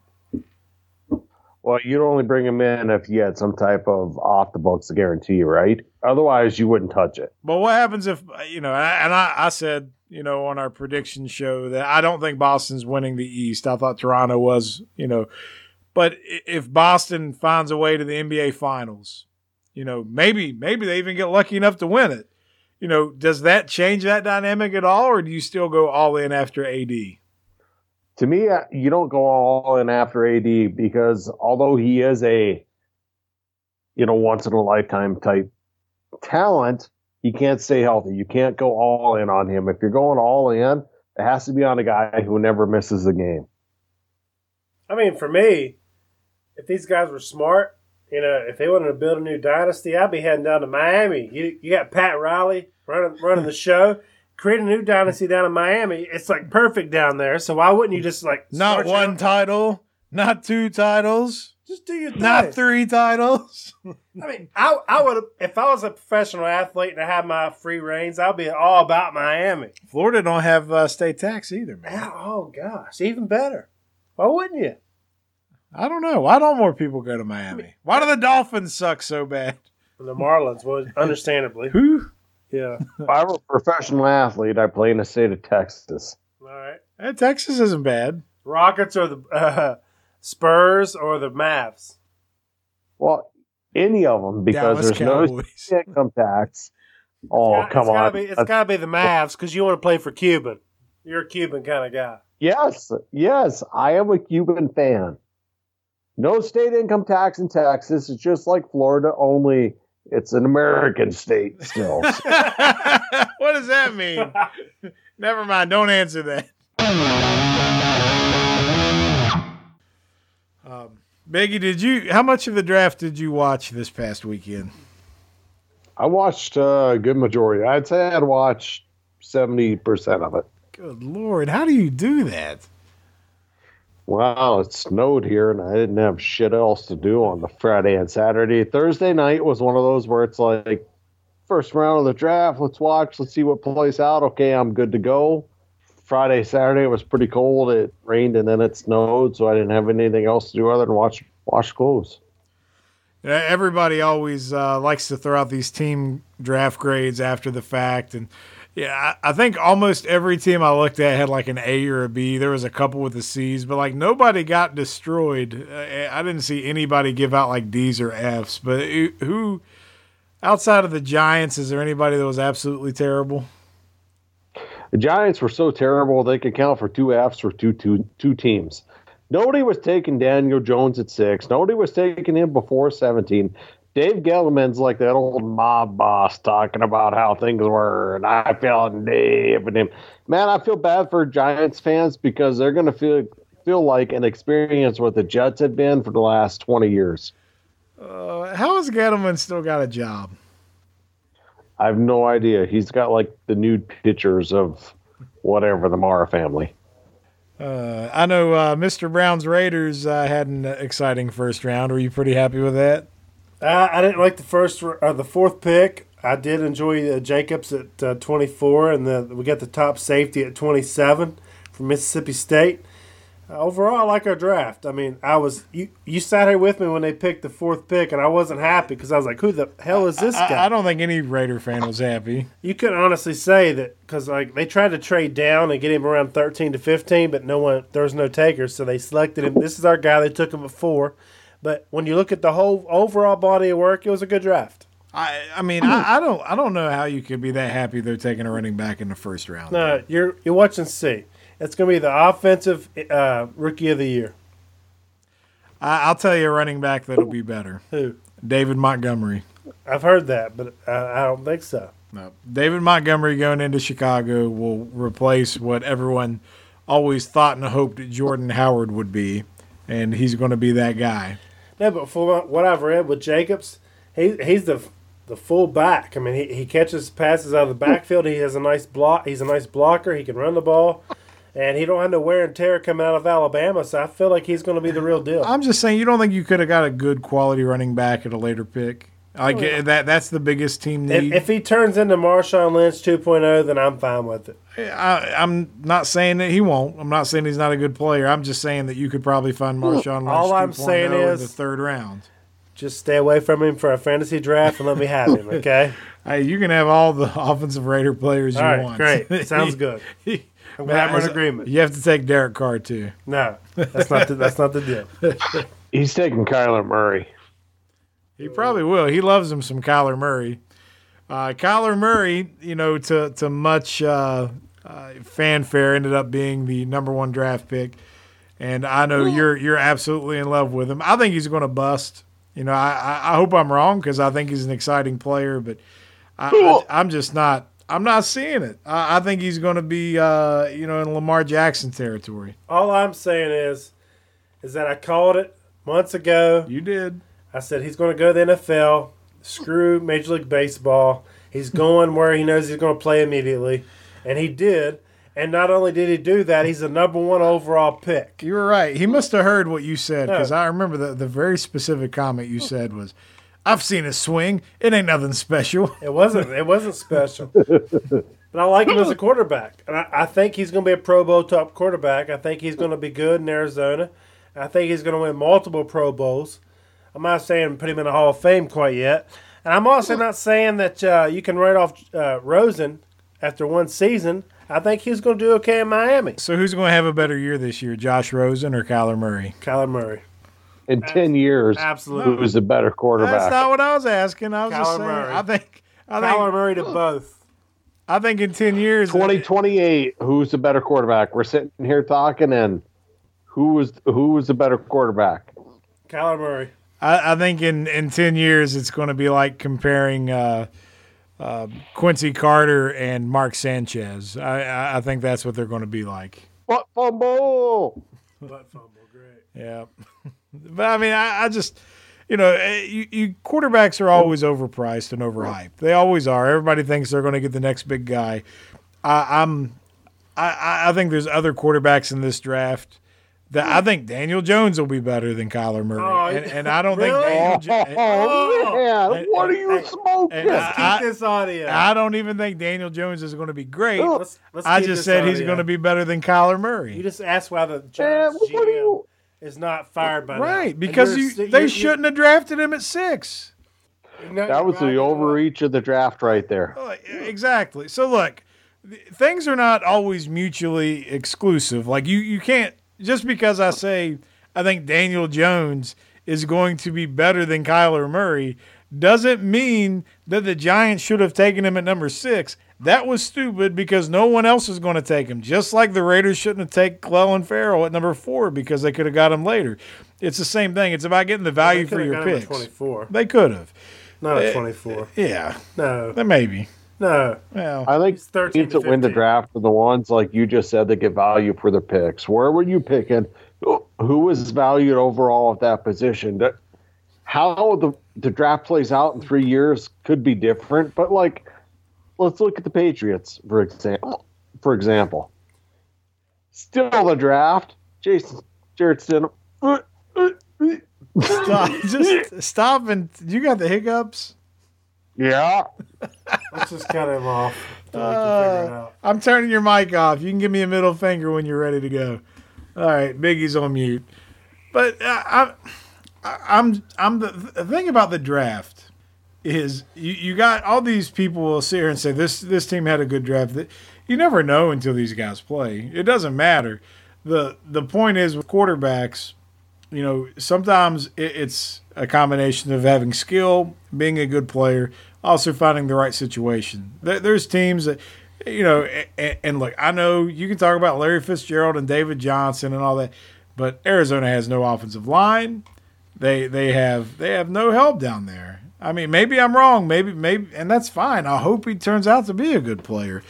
Well, you'd only bring him in if you had some type of off the books guarantee, right? Otherwise, you wouldn't touch it. But what happens if you know? And I, I said you know on our prediction show that I don't think Boston's winning the East. I thought Toronto was, you know, but if Boston finds a way to the NBA Finals, you know, maybe maybe they even get lucky enough to win it. You know, does that change that dynamic at all, or do you still go all in after AD? To me, uh, you don't go all in after AD because although he is a, you know, once in a lifetime type talent, he can't stay healthy. You can't go all in on him. If you're going all in, it has to be on a guy who never misses a game. I mean, for me, if these guys were smart, you know, if they wanted to build a new dynasty, I'd be heading down to Miami. You, you got Pat Riley running running the show. Create a new dynasty down in Miami. It's like perfect down there. So why wouldn't you just like Not one own- title, not two titles, Just do your thing. not three titles. I mean, I I would if I was a professional athlete and I had my free reigns, I'd be all about Miami. Florida don't have uh, state tax either, man. Oh gosh, even better. Why wouldn't you? I don't know. Why don't more people go to Miami? Why do the Dolphins suck so bad? The Marlins, well, understandably. Who? Yeah. If I were a professional athlete, I'd play in the state of Texas. All right. Eh, Texas isn't bad. Rockets or the uh, Spurs or the Mavs? Well, any of them because Dallas there's no income tax. Oh, It's come gotta on. Be, it's got to be the Mavs because you want to play for Cuban. You're a Cuban kind of guy. Yes, yes, I am a Cuban fan. No state income tax in Texas. It's just like Florida, only it's an American state still. what does that mean? Never mind. Don't answer that. Um, Biggie, did you? How much of the draft did you watch this past weekend? I watched uh, a good majority. I'd say I'd watched 70% of it. Good lord, how do you do that? Wow, it snowed here and I didn't have shit else to do on the Friday and Saturday. Thursday night was one of those where it's like, first round of the draft, let's watch, let's see what plays out. Okay, I'm good to go. Friday, Saturday, it was pretty cold. It rained and then it snowed, so I didn't have anything else to do other than watch wash clothes. Know, everybody always uh, likes to throw out these team draft grades after the fact, and yeah, I, think almost every team I looked at had like an A or a B. There was a couple with the C's, but like nobody got destroyed. Uh, I didn't see anybody give out like D's or F's. But who- who, outside of the Giants, is there anybody that was absolutely terrible? The Giants were so terrible they could count for two Fs for two, two, two teams. Nobody was taking Daniel Jones at six. Nobody was taking him before 17. Dave Gettleman's like that old mob boss talking about how things were, and I feel Dave and him. Man, I feel bad for Giants fans because they're going to feel feel like an experience what the Jets had been for the last 20 years. Uh, how has Gettleman still got a job? I have no idea. He's got like the nude pictures of whatever the Mara family. Uh, I know uh, Mr. Brown's Raiders uh, had an exciting first round. Were you pretty happy with that? Uh, I didn't like the first or uh, the fourth pick. I did enjoy uh, Jacobs at uh, 24, and the, we got the top safety at 27 from Mississippi State. Uh, overall, I like our draft. I mean, I was you, you sat here with me when they picked the fourth pick, and I wasn't happy because I was like, "Who the hell is this guy?" I, I don't think any Raider fan was happy. You couldn't honestly say that because like they tried to trade down and get him around 13 to 15, but no one there was no takers, so they selected him. This is our guy. They took him at four. But when you look at the whole overall body of work, it was a good draft. I, I mean, I, I don't, I don't know how you could be that happy they're taking a running back in the first round. No, you're you're watching see. It's going to be the offensive uh, rookie of the year. I, I'll tell you a running back that'll be better. Who? David Montgomery. I've heard that, but uh, I don't think so. No, David Montgomery going into Chicago will replace what everyone always thought and hoped Jordan Howard would be, and he's going to be that guy. No, but for what I've read with Jacobs, he he's the the full back. I mean, he, he catches passes out of the hmm. backfield. He has a nice block. He's a nice blocker. He can run the ball, and he don't have no wear and tear coming out of Alabama. So I feel like he's going to be the real deal. I'm just saying, you don't think you could have got a good quality running back at a later pick? Like oh, that. That's the biggest team If, need. if he turns into Marshawn Lynch 2.0, then I'm fine with it. I, I'm not saying that he won't. I'm not saying he's not a good player. I'm just saying that you could probably find Marshawn Lynch all I'm 2.0 saying in is- the third round. Just stay away from him for a fantasy draft and let me have him, okay? Hey, you can have all the offensive Raider players you All right, want. great. Sounds good. I'm glad we're in agreement. You have to take Derek Carr too. No, that's not the, that's not the deal. He's taking Kyler Murray. He probably will. He loves him some Kyler Murray. Uh, Kyler Murray, you know, to to much uh, uh, fanfare, ended up being the number one draft pick, and I know you're you're absolutely in love with him. I think he's going to bust. You know, I, I, I hope I'm wrong because I think he's an exciting player, but I, I, am just not. I'm not seeing it. I, I think he's going to be, uh, you know, in Lamar Jackson territory. All I'm saying is, is that I called it months ago. You did. I said he's going to go to the NFL. Screw Major League Baseball. He's going where he knows he's going to play immediately, and he did. And not only did he do that, he's the number one overall pick. You were right. He must have heard what you said because No. I remember the, the very specific comment you said was, "I've seen a swing. It ain't nothing special." It wasn't. It wasn't special. But I like him as a quarterback. And I, I think he's going to be a Pro Bowl top quarterback. I think he's going to be good in Arizona. I think he's going to win multiple Pro Bowls. I'm not saying put him in the Hall of Fame quite yet. And I'm also not saying that uh, you can write off uh, Rosen after one season. I think he's going to do okay in Miami. So who's going to have a better year this year, Josh Rosen or Kyler Murray? Kyler Murray. In 10 years, Absolutely. who's a better quarterback? That's not what I was asking. I was just saying. Murray. I think. I Kyler think. Murray to both. I think in ten years. 2028, who's the better quarterback? We're sitting here talking, and who was who was the better quarterback? Kyler Murray. I, I think in, in 10 years, it's going to be like comparing uh, uh, Quincy Carter and Mark Sanchez. I, I, I think that's what they're going to be like. What fumble? Butt fumble, great. Yeah. but I mean, I, I just, you know, eh, you, you quarterbacks are always overpriced and overhyped. They always are. Everybody thinks they're going to get the next big guy. I, I'm, I, I think there's other quarterbacks in this draft. That I think Daniel Jones will be better than Kyler Murray, Oh, and, and I don't really? think Daniel. Jo- Oh, man, Hey, what are you hey, smoking? hey, Let's keep I- this audio. I don't even think Daniel Jones is going to be great. Oh. let's, let's I just this said he's going to be better than Kyler Murray. You just asked why the Man, Giants what GM you? is not fired by now. Right, And because you're you, si- they you're- shouldn't have drafted him at six. That was the overreach of the draft right there. Uh, Exactly. So look, things are not always mutually exclusive. Like you, you can't just because I say I think Daniel Jones is going to be better than Kyler Murray doesn't mean that the Giants should have taken him at number six. That was stupid because no one else is going to take him. Just like the Raiders shouldn't have taken Clelin Ferrell at number four because they could have got him later. It's the same thing. It's about getting the value for your got him at picks. 24. They could have. Not at eh, 24. Yeah, No. maybe. No. Well, I think He's 13 teams to that win the draft are the ones like you just said that get value for their picks. Where were you picking? Who was valued overall at that position? That how the the draft plays out in three years could be different, but like let's look at the Patriots for example. For example, still the draft. Jason Jarrett Stidham. stop, just stop and you got the hiccups. Yeah, Let's just cut him off. Until we can Uh, figure it out. I'm turning your mic off. You can give me a middle finger when you're ready to go. All right, Biggie's on mute. But uh, I'm, I'm, I'm the, the thing about the draft is you, you got all these people will sit here and say this this team had a good draft. You never know until these guys play. It doesn't matter. the The point is with quarterbacks, you know, sometimes it, it's a combination of having skill, being a good player, also finding the right situation. There's teams that, you know, and, and look, I know you can talk about Larry Fitzgerald and David Johnson and all that, but Arizona has no offensive line. They they have they have no help down there. I mean, maybe I'm wrong. Maybe maybe, and that's fine. I hope he turns out to be a good player.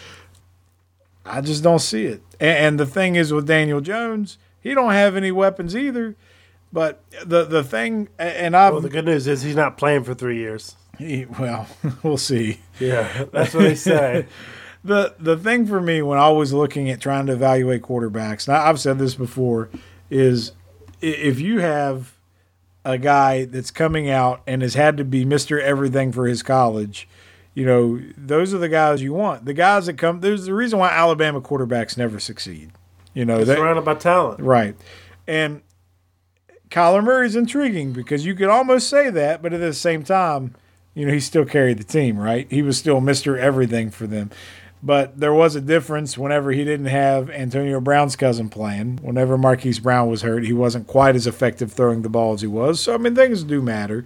I just don't see it. And, and the thing is with Daniel Jones, he don't have any weapons either. But the the thing, and I've Well, the good news is he's not playing for three years. He- well, we'll see. Yeah, that's what they say. the the thing for me when I was looking at trying to evaluate quarterbacks, and I- I've said this before, is if you have a guy that's coming out and has had to be Mister Everything for his college, you know those are the guys you want. The guys that come. There's the reason why Alabama quarterbacks never succeed. You know, He's they, surrounded by talent. Right. And Kyler Murray is intriguing because you could almost say that, but at the same time, you know, he still carried the team, right? He was still Mr. Everything for them. But there was a difference whenever he didn't have Antonio Brown's cousin playing. Whenever Marquise Brown was hurt, he wasn't quite as effective throwing the ball as he was. So, I mean, things do matter.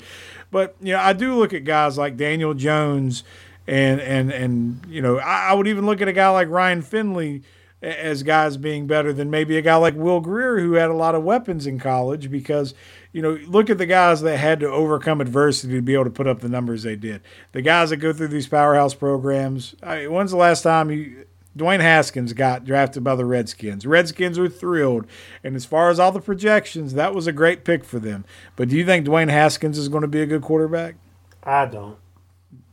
But, you know, I do look at guys like Daniel Jones and, and, and you know, I, I would even look at a guy like Ryan Finley as guys being better than maybe a guy like Will Grier who had a lot of weapons in college because you know look at the guys that had to overcome adversity to be able to put up the numbers they did. The guys that go through these powerhouse programs. I mean, when's the last time you Dwayne Haskins got drafted by the Redskins? Redskins were thrilled, and as far as all the projections, that was a great pick for them. But do you think Dwayne Haskins is going to be a good quarterback? I don't.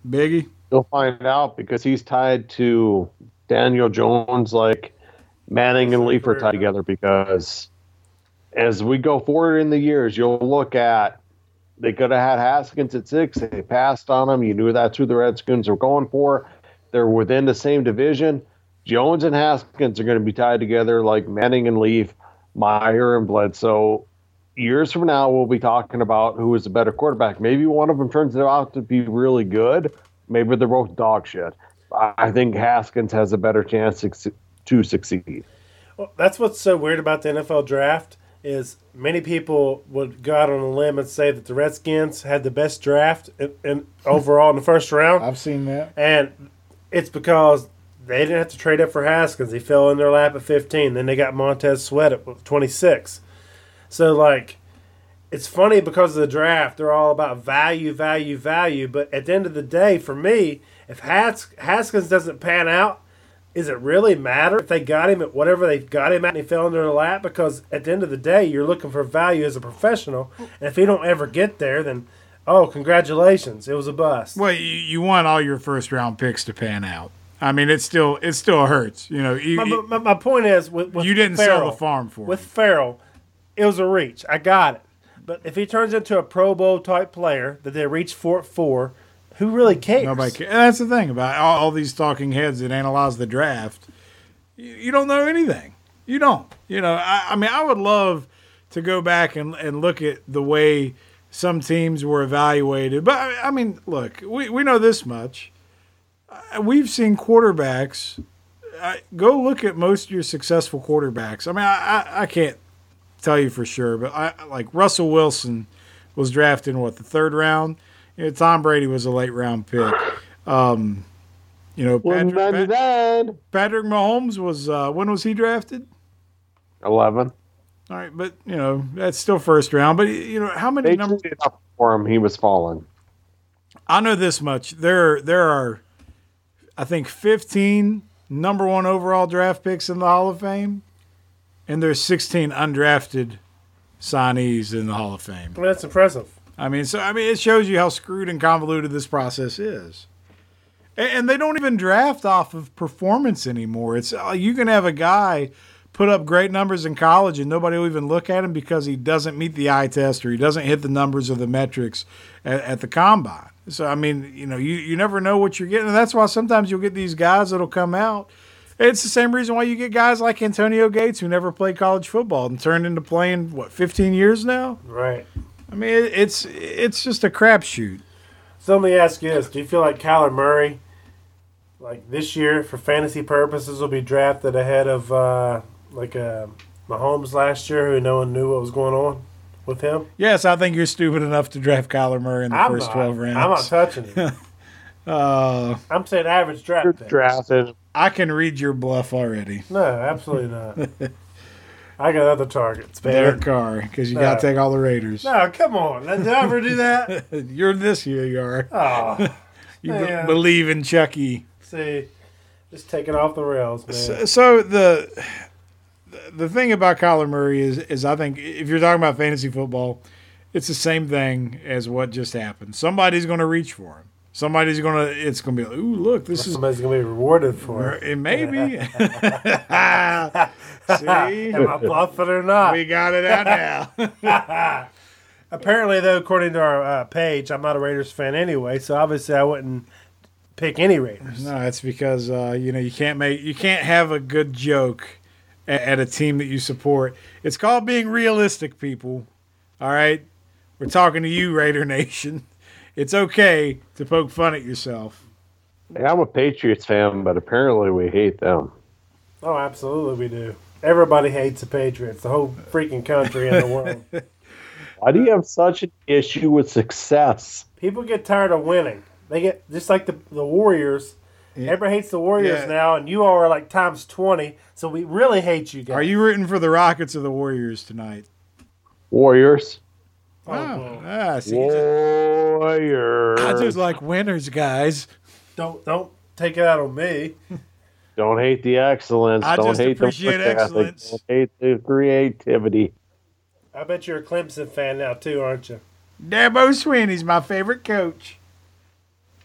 Biggie. you'll find out because he's tied to Daniel Jones, like Manning and Leaf are tied uh, together. Because as we go forward in the years, you'll look at they could have had Haskins at six. They passed on him. You knew that's who the Redskins were going for. They're within the same division. Jones and Haskins are going to be tied together like Manning and Leaf, Mirer and Bledsoe. Years from now, we'll be talking about who is the better quarterback. Maybe one of them turns out to be really good. Maybe they're both dog shit. I think Haskins has a better chance to succeed. Well, that's what's so weird about the NFL draft is many people would go out on a limb and say that the Redskins had the best draft in, in overall in the first round. I've seen that, and it's because they didn't have to trade up for Haskins. He fell in their lap at 15. Then they got Montez Sweat at 26. So like, it's funny because of the draft. They're all about value, value, value. But at the end of the day, for me, if Haskins doesn't pan out, is it really matter if they got him at whatever they got him at and he fell into their lap? Because at the end of the day, you're looking for value as a professional, and if he don't ever get there, then oh, congratulations, it was a bust. Well, you, you want all your first round picks to pan out. I mean, it still it still hurts. You know, you, my, my, my, point is with, with you didn't Ferrell, sell the farm for with him. Ferrell, it was a reach. I got it, but if he turns into a Pro Bowl type player that they reach for for who really cares? Nobody cares. that's the thing about all, all, these talking heads that analyze the draft. You, you, don't know anything. You don't. You know, I, I, mean, I would love to go back and, and look at the way some teams were evaluated. But, I, I mean, look, we, we know this much. We've seen quarterbacks. Uh, go look at most of your successful quarterbacks. I mean, I, I, I can't tell you for sure, but I like Russell Wilson was drafted in what the third round you know, Tom Brady was a late round pick. Um, you know, Patrick, Pat, Patrick Mahomes was uh, when was he drafted? Eleven. All right, but you know that's still first round. But you know how many numbers for him? He was falling. I know this much. There, there are, I think, fifteen number one overall draft picks in the Hall of Fame, and there's sixteen undrafted signees in the Hall of Fame. Well, that's impressive. I mean, so I mean, it shows you how screwed and convoluted this process is. And they don't even draft off of performance anymore. It's uh, you can have a guy put up great numbers in college and nobody will even look at him because he doesn't meet the eye test or he doesn't hit the numbers or the metrics at, at the combine. So I mean, you know, you, you never know what you're getting. And that's why sometimes you'll get these guys that'll come out. It's the same reason why you get guys like Antonio Gates who never played college football and turned into playing what 15 years now. Right. I mean, it's it's just a crapshoot. So let me ask you this: Do you feel like Kyler Murray, like this year, for fantasy purposes, will be drafted ahead of uh, like uh, Mahomes last year, who no one knew what was going on with him? Yes, I think you're stupid enough to draft Kyler Murray in the I'm first not, twelve rounds. I'm not touching him. uh, I'm saying average draft. Drafted. I can read your bluff already. No, absolutely not. I got other targets, man. Their car, because you no. got to take all the Raiders. No, come on. Did I ever do that? You're this year, you are. Oh, you b- believe in Chucky. See, just taking off the rails, man. So, so, the the thing about Kyler Murray is, is I think if you're talking about fantasy football, it's the same thing as what just happened. Somebody's going to reach for him. Somebody's gonna. It's gonna be like, ooh, look, this is somebody's gonna be rewarded for it. It may be. See, am I bluffing or not? We got it out now. Apparently, though, according to our uh, page, I'm not a Raiders fan anyway, so obviously I wouldn't pick any Raiders. No, it's because uh, you know you can't make you can't have a good joke at, at a team that you support. It's called being realistic, people. All right, we're talking to you, Raider Nation it's okay to poke fun at yourself. Yeah, I'm a Patriots fan, but apparently we hate them. Oh, absolutely we do. Everybody hates the Patriots, the whole freaking country in the world. Why do you have such an issue with success? People get tired of winning. They get just like the the Warriors. Yeah. Everybody hates the Warriors yeah. now, and you all are like times twenty. So we really hate you guys. Are you rooting for the Rockets or the Warriors tonight? Warriors. Oh, ah, see, Warriors. I just like winners, guys. Don't don't take it out on me. Don't hate the excellence. I don't just hate appreciate the excellence. Don't hate the creativity. I bet you're a Clemson fan now too, aren't you? Dabo Swinney's my favorite coach.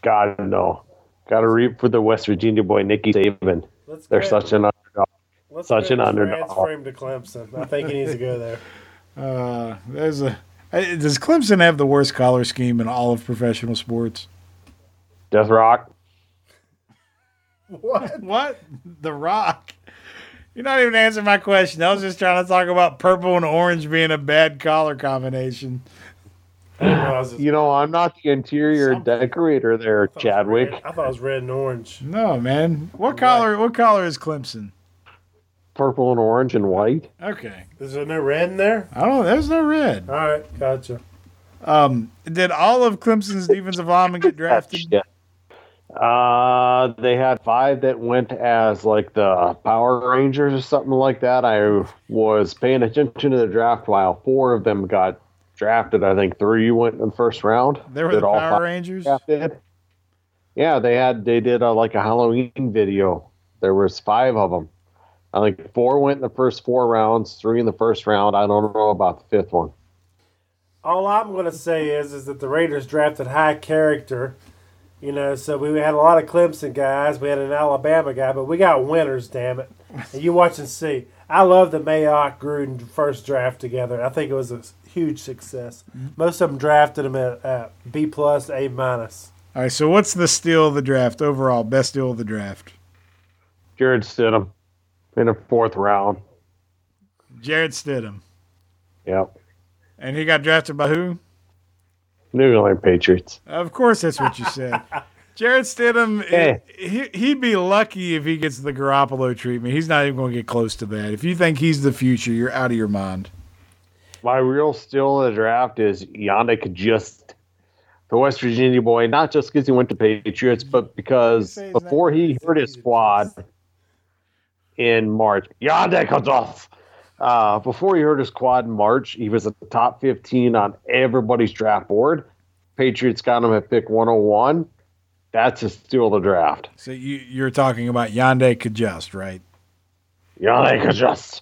God no. Got to root for the West Virginia boy Nicky Saban. Let's They're such an underdog. Let's such an underdog. Transfer him to Clemson. I think he needs to go there. Uh, there's a does Clemson have the worst collar scheme in all of professional sports? Death Rock. What? What? The Rock. You're not even answering my question. I was just trying to talk about purple and orange being a bad color combination. I didn't realize it- You know, I'm not the interior Something. decorator there, I thought it was Chadwick. I thought it was red and orange. No, man. What color? What color is Clemson? Purple and orange and white. Okay. Is there no red in there? I don't. There's no red. All right, gotcha. Um, did all of Clemson's defensive linemen get drafted? Yeah. Uh, they had five that went as like the Power Rangers or something like that. I was paying attention to the draft while four of them got drafted. I think three went in the first round. They were Did the all Power Rangers. drafted. Yeah, they had they did a, like a Halloween video. There was five of them. I think four went in the first four rounds, three in the first round. I don't know about the fifth one. All I'm going to say is, is that the Raiders drafted high character. You know, so we had a lot of Clemson guys. We had an Alabama guy, but we got winners, damn it. And you watch and see. I love the Mayock Gruden first draft together. I think it was a huge success. Mm-hmm. Most of them drafted him at, at B plus, A minus. All right. So what's the steal of the draft overall? Best steal of the draft? Jarrett Stidham in the fourth round. Jarrett Stidham, Yep. and he got drafted by who? New England Patriots. Of course, that's what you said. Jarrett Stidham, Eh. he, he'd be lucky if he gets the Garoppolo treatment. He's not even going to get close to that. If you think he's the future, you're out of your mind. My real steal of the draft is Yannick Just, the West Virginia boy, not just because he went to Patriots, but because before he hurt his quad in March, Yannick Just, uh, before he hurt his quad in March, he was at the top 15 on everybody's draft board. Patriots got him at pick 101. That's a steal of the draft. So you, you're talking about Yodny Cajuste, right? Yannick Just.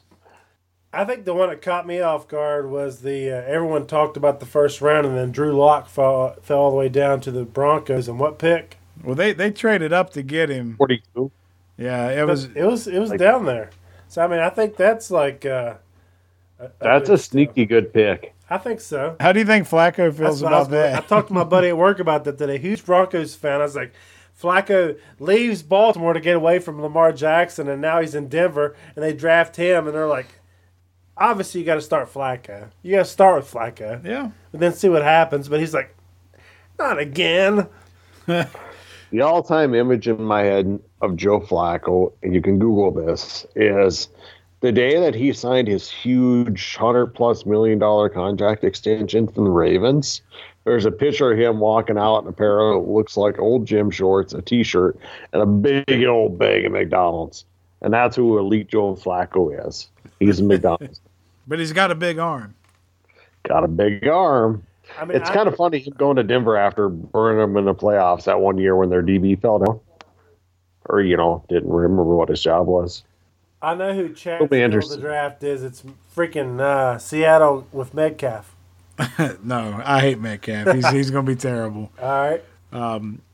I think the one that caught me off guard was the uh, everyone talked about the first round, and then Drew Lock fell, fell all the way down to the Broncos. And what pick? Well, they, they traded up to get him. 42. Yeah, it But was. it was it was like- down there. So I mean, I think that's like uh, a, That's good a sneaky good pick. I think so. How do you think Flacco feels That's what I, was about gonna- I talked to my buddy at work about that today. Huge Broncos fan. I was like, Flacco leaves Baltimore to get away from Lamar Jackson, and now he's in Denver, and they draft him, and they're like, obviously you got to start Flacco. You got to start with Flacco, Yeah. and then see what happens. But he's like, not again. The all-time image in my head of Joe Flacco, and you can Google this, is the day that he signed his huge hundred plus million dollar contract extension from the Ravens. There's a picture of him walking out in a pair of looks like old gym shorts, a t-shirt, and a big old bag of McDonald's. And that's who Elite Joe Flacco is. He's a McDonald's. But he's got a big arm. Got a big arm. I mean, It's I- kind of funny him going to Denver after burning them in the playoffs that one year when their DB fell down. Or, you know, didn't remember what his job was. I know who Chad It'll the draft is. It's freaking uh, Seattle with Metcalf. no, I hate Metcalf. He's, he's going to be terrible. All right.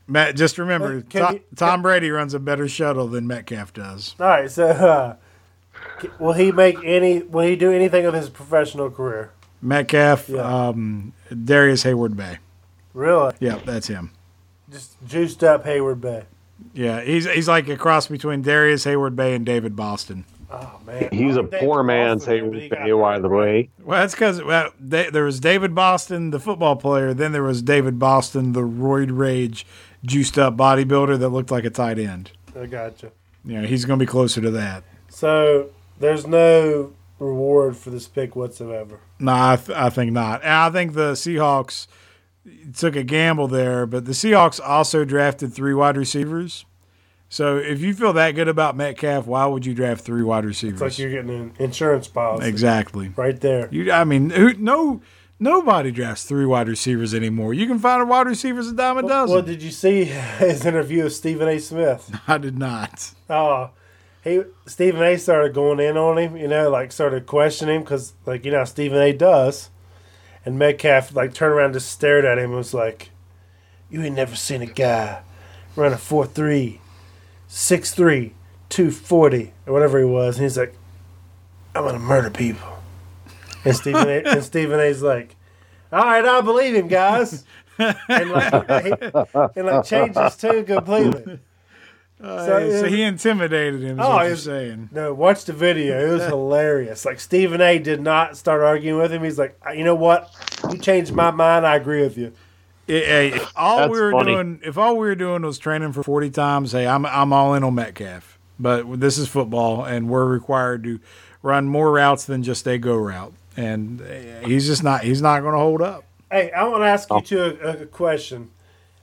Matt, just remember, But can Tom, you- Tom Brady runs a better shuttle than Metcalf does. All right. So, uh, will he make any? Will he do anything of his professional career? Metcalf, Yeah. um, Darrius Heyward-Bey. Really? Yeah, that's him. Just juiced up Heyward-Bey. Yeah, he's he's like a cross between Darrius Heyward-Bey and David Boston. Oh man. He's a poor man's Boston, but he Heyward-Bey, by the way. Well, that's because well, they, there was David Boston, the football player. Then there was David Boston, the roid rage, juiced up bodybuilder that looked like a tight end. I gotcha. Yeah, he's going to be closer to that. So there's no reward for this pick whatsoever. No, I, th- I think not. And I think the Seahawks took a gamble there, but the Seahawks also drafted three wide receivers. So if you feel that good about Metcalf, why would you draft three wide receivers? It's like you're getting an insurance policy exactly. right there. You, I mean, who, no, nobody drafts three wide receivers anymore. You can find a wide receivers a dime a dozen. Well, did you see his interview with Stephen A. Smith? I did not. Oh, he Stephen A. started going in on him. You know, like started questioning him because, like, you know, Stephen A. does. And Metcalf like turned around, and just stared at him, and was like, "You ain't never seen a guy run a four three, six three, two forty, or whatever he was." And he's like, "I'm gonna murder people." And Stephen A. and Stephen A.'s like, "All right, I believe him, guys." and like, he, and like changed his tune completely. Uh, So, so, uh, he intimidated him. Is Oh, what he you're was- saying? No, watch the video. It was hilarious. Like Stephen A. did not start arguing with him. He's like, you know what? You changed my mind. I agree with you. It- hey, if all That's we were funny. doing, if all we were doing was training for 40 times, hey, I'm I'm all in on Metcalf. But this is football, and we're required to run more routes than just a go route, and uh, he's just not he's not going to hold up. Hey, I want to ask you two a, a question.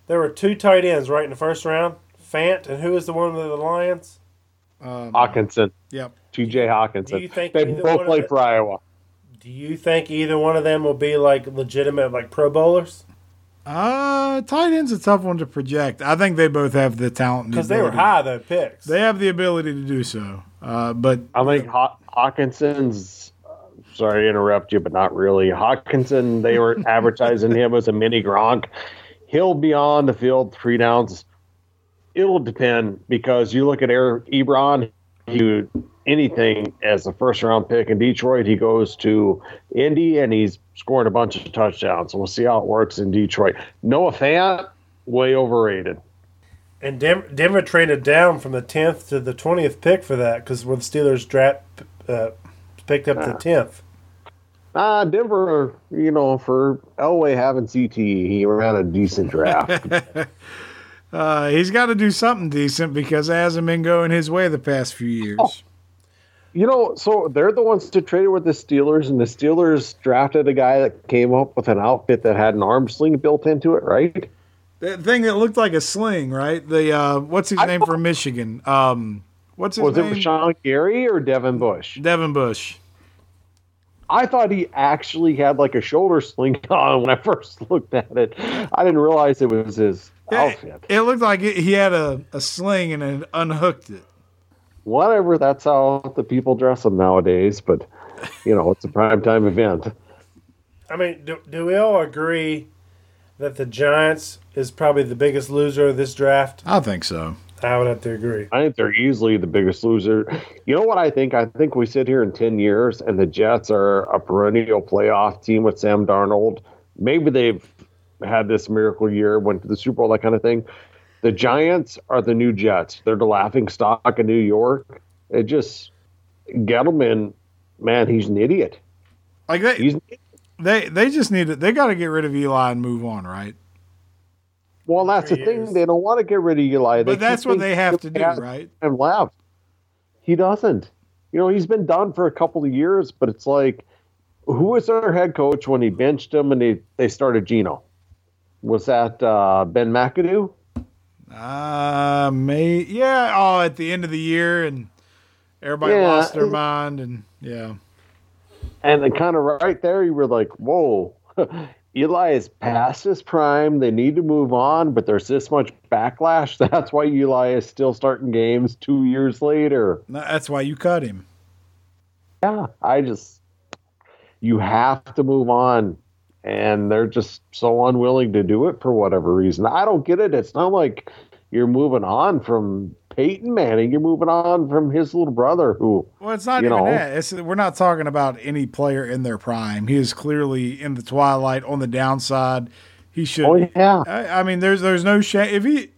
There were two tight ends right in the first round. Fant and who is the one with the Lions? Um, Hockenson, Yep. T.J. Hockenson. Do you think they both play the- for Iowa. Do you think either one of them will be like legitimate like Pro Bowlers? Uh, tight end's a tough one to project. I think they both have the talent and the Because they were high though picks. They have the ability to do so. Uh, but I think Haw- Hockenson's. uh, Sorry to interrupt you, but not really. Hockenson, they were advertising him as a mini Gronk. He'll be on the field three downs. It'll depend because you look at Eric Ebron, he would anything as a first round pick in Detroit. He goes to Indy and he's scoring a bunch of touchdowns. So we'll see how it works in Detroit. Noah Fant, way overrated. And Denver, Denver traded down from the tenth to the twentieth pick for that because when the Steelers draft uh, picked up the tenth. Ah, Denver, you know, for Elway having CTE, he ran a decent draft. uh, he's got to do something decent because it hasn't been going his way the past few years. You know, so they're the ones to trade with the Steelers, and the Steelers drafted a guy that came up with an outfit that had an arm sling built into it, right? That thing that looked like a sling, right? The uh, what's his I name from Michigan? Um, what's his Was it name? Rashan Gary or Devin Bush? Devin Bush. I thought he actually had like a shoulder sling on when I first looked at it. I didn't realize it was his Yeah, outfit. it looked like it, he had a, a sling and it unhooked it. Whatever, that's how the people dress them nowadays, but you know, it's a primetime event. I mean, do, do we all agree that the Giants is probably the biggest loser of this draft? I think so. I would have to agree. I think they're easily the biggest loser. You know what I think? I think we sit here in 10 years and the Jets are a perennial playoff team with Sam Darnold. Maybe they've had this miracle year, went to the Super Bowl, that kind of thing. The Giants are the new Jets. They're the laughing stock of New York. It just, Gettleman, man, he's an idiot. Like they He's they they just need to they got to get rid of Eli and move on, right? well, that's the thing. years. They don't want to get rid of Eli. They But that's what they have to do, right? And left. He doesn't. You know, he's been done for a couple of years, but it's like, who was their head coach when he benched him and they, they started Geno? Was that uh, Ben McAdoo? Uh, may yeah. Oh, at the end of the year, and everybody Yeah. lost their mind, and yeah. And then kind of right there, you were like, whoa, Eli is past his prime. They need to move on, but there's this much backlash. That's why Eli is still starting games two years later. That's why you cut him. Yeah, I just you have to move on, and they're just so unwilling to do it for whatever reason. I don't get it. It's not like you're moving on from Peyton Manning. You're moving on from his little brother, who Well, it's not even know. that. It's, we're not talking about any player in their prime. He is clearly in the twilight, on the downside. He should. oh yeah, I, I mean, there's there's no shame if he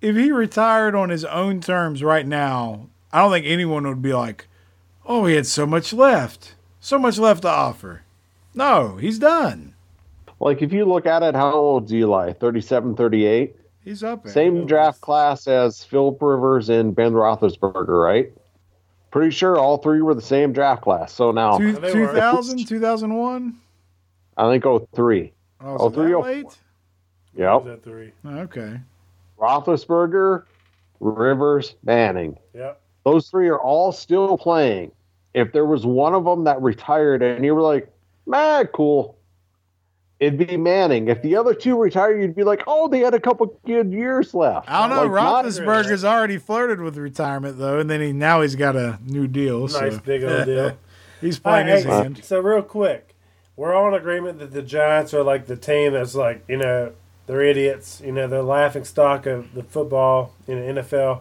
if he retired on his own terms right now. I don't think anyone would be like, "Oh, he had so much left, so much left to offer." No, he's done. Like if you look at it, how old's Eli? 37, 38? He's up. there. Same draft class as Philip Rivers and Ben Roethlisberger, right? Pretty sure all three were the same draft class. So now Two, 2000, 2001? I think oh three. Oh, so oh, three oh that oh- late? Yep. That three. Okay. Roethlisberger, Rivers, Manning. Yep. those three are all still playing. If there was one of them that retired and you were like, man, cool, it'd be Manning. If the other two retired, you'd be like, oh, they had a couple good years left. I don't know. Like, not- Roethlisberger's already flirted with retirement though, and then he now he's got a new deal. Nice so. big old deal. he's All right, playing his hey, hand. So real quick, we're all in agreement that the Giants are like the team that's like you know they're idiots. You know they're laughing stock of the football in the NFL.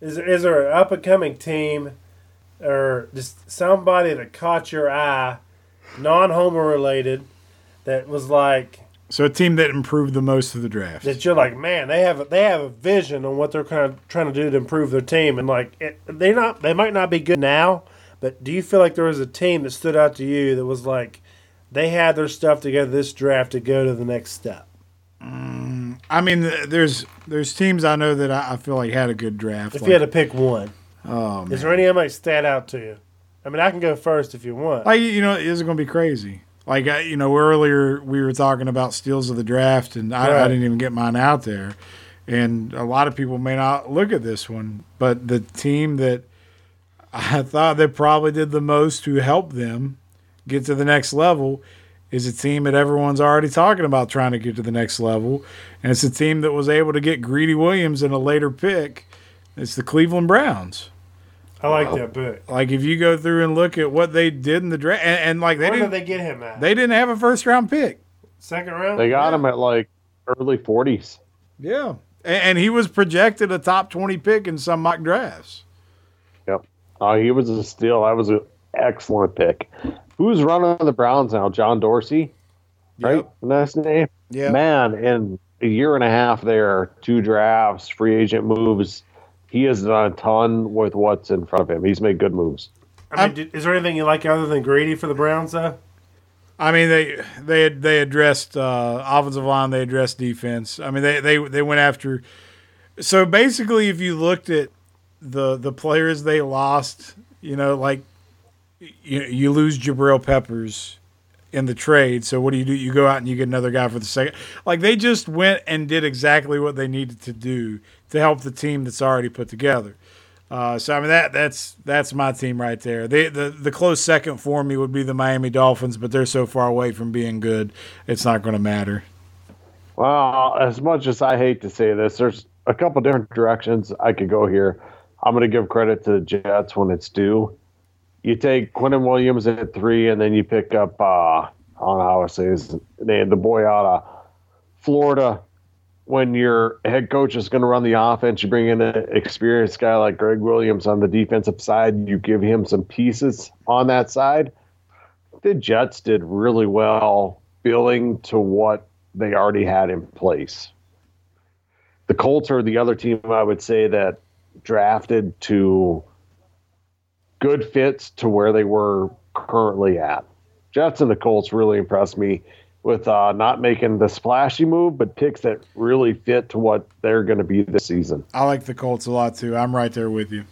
Is is there an up and coming team or just somebody that caught your eye, non Homer related, that was like So a team that improved the most of the draft. That you're like, man, they have a, they have a vision on what they're kind of trying to do to improve their team, and like it, they not they might not be good now, but do you feel like there was a team that stood out to you that was like they had their stuff together this draft to go to the next step? Mm, I mean, there's there's teams I know that I, I feel like had a good draft. If like, you had to pick one, oh, is there any that might stand out to you? I mean, I can go first if you want. Like you know, is it going to be crazy? Like you know, earlier we were talking about steals of the draft, and I, right. I, didn't even get mine out there. And a lot of people may not look at this one, but the team that I thought that probably did the most to help them get to the next level is a team that everyone's already talking about trying to get to the next level, and it's a team that was able to get Greedy Williams in a later pick. It's the Cleveland Browns. I like that pick. Like if you go through and look at what they did in the draft, and, and, like they Where didn't, did they get him at? They didn't have a first round pick. Second round. They got yeah. him at like early forties. Yeah, and, and, he was projected a top twenty pick in some mock drafts. Yep. Oh, he was a steal. That was an excellent pick. Who's running the Browns now? John Dorsey, right? Yep. That's name. Yeah. Man, in a year and a half there, two drafts, free agent moves he has done a ton with what's in front of him. He's made good moves. I mean, did, is there anything you like other than Greedy for the Browns, though? I mean, they they they addressed uh, offensive line, they addressed defense. I mean, they they they went after. So basically, if you looked at the the players they lost, you know, like you you lose Jabril Peppers in the trade. So what do you do? You go out and you get another guy for the second. Like they just went and did exactly what they needed to do to help the team that's already put together. Uh, so I mean that that's that's my team right there. They, the the close second for me would be the Miami Dolphins, but they're so far away from being good, it's not going to matter. Well, as much as I hate to say this, there's a couple different directions I could go here. I'm going to give credit to the Jets when it's due you take Quinnen Williams at three, and then you pick up uh, I don't know how I say his name, the boy out of Florida. When your head coach is going to run the offense, you bring in an experienced guy like Gregg Williams on the defensive side. You give him some pieces on that side. The Jets did really well billing to what they already had in place. The Colts are the other team I would say that drafted to good fits to where they were currently at. Jets and the Colts really impressed me with uh, not making the splashy move, but picks that really fit to what they're going to be this season. I like the Colts a lot too. I'm right there with you.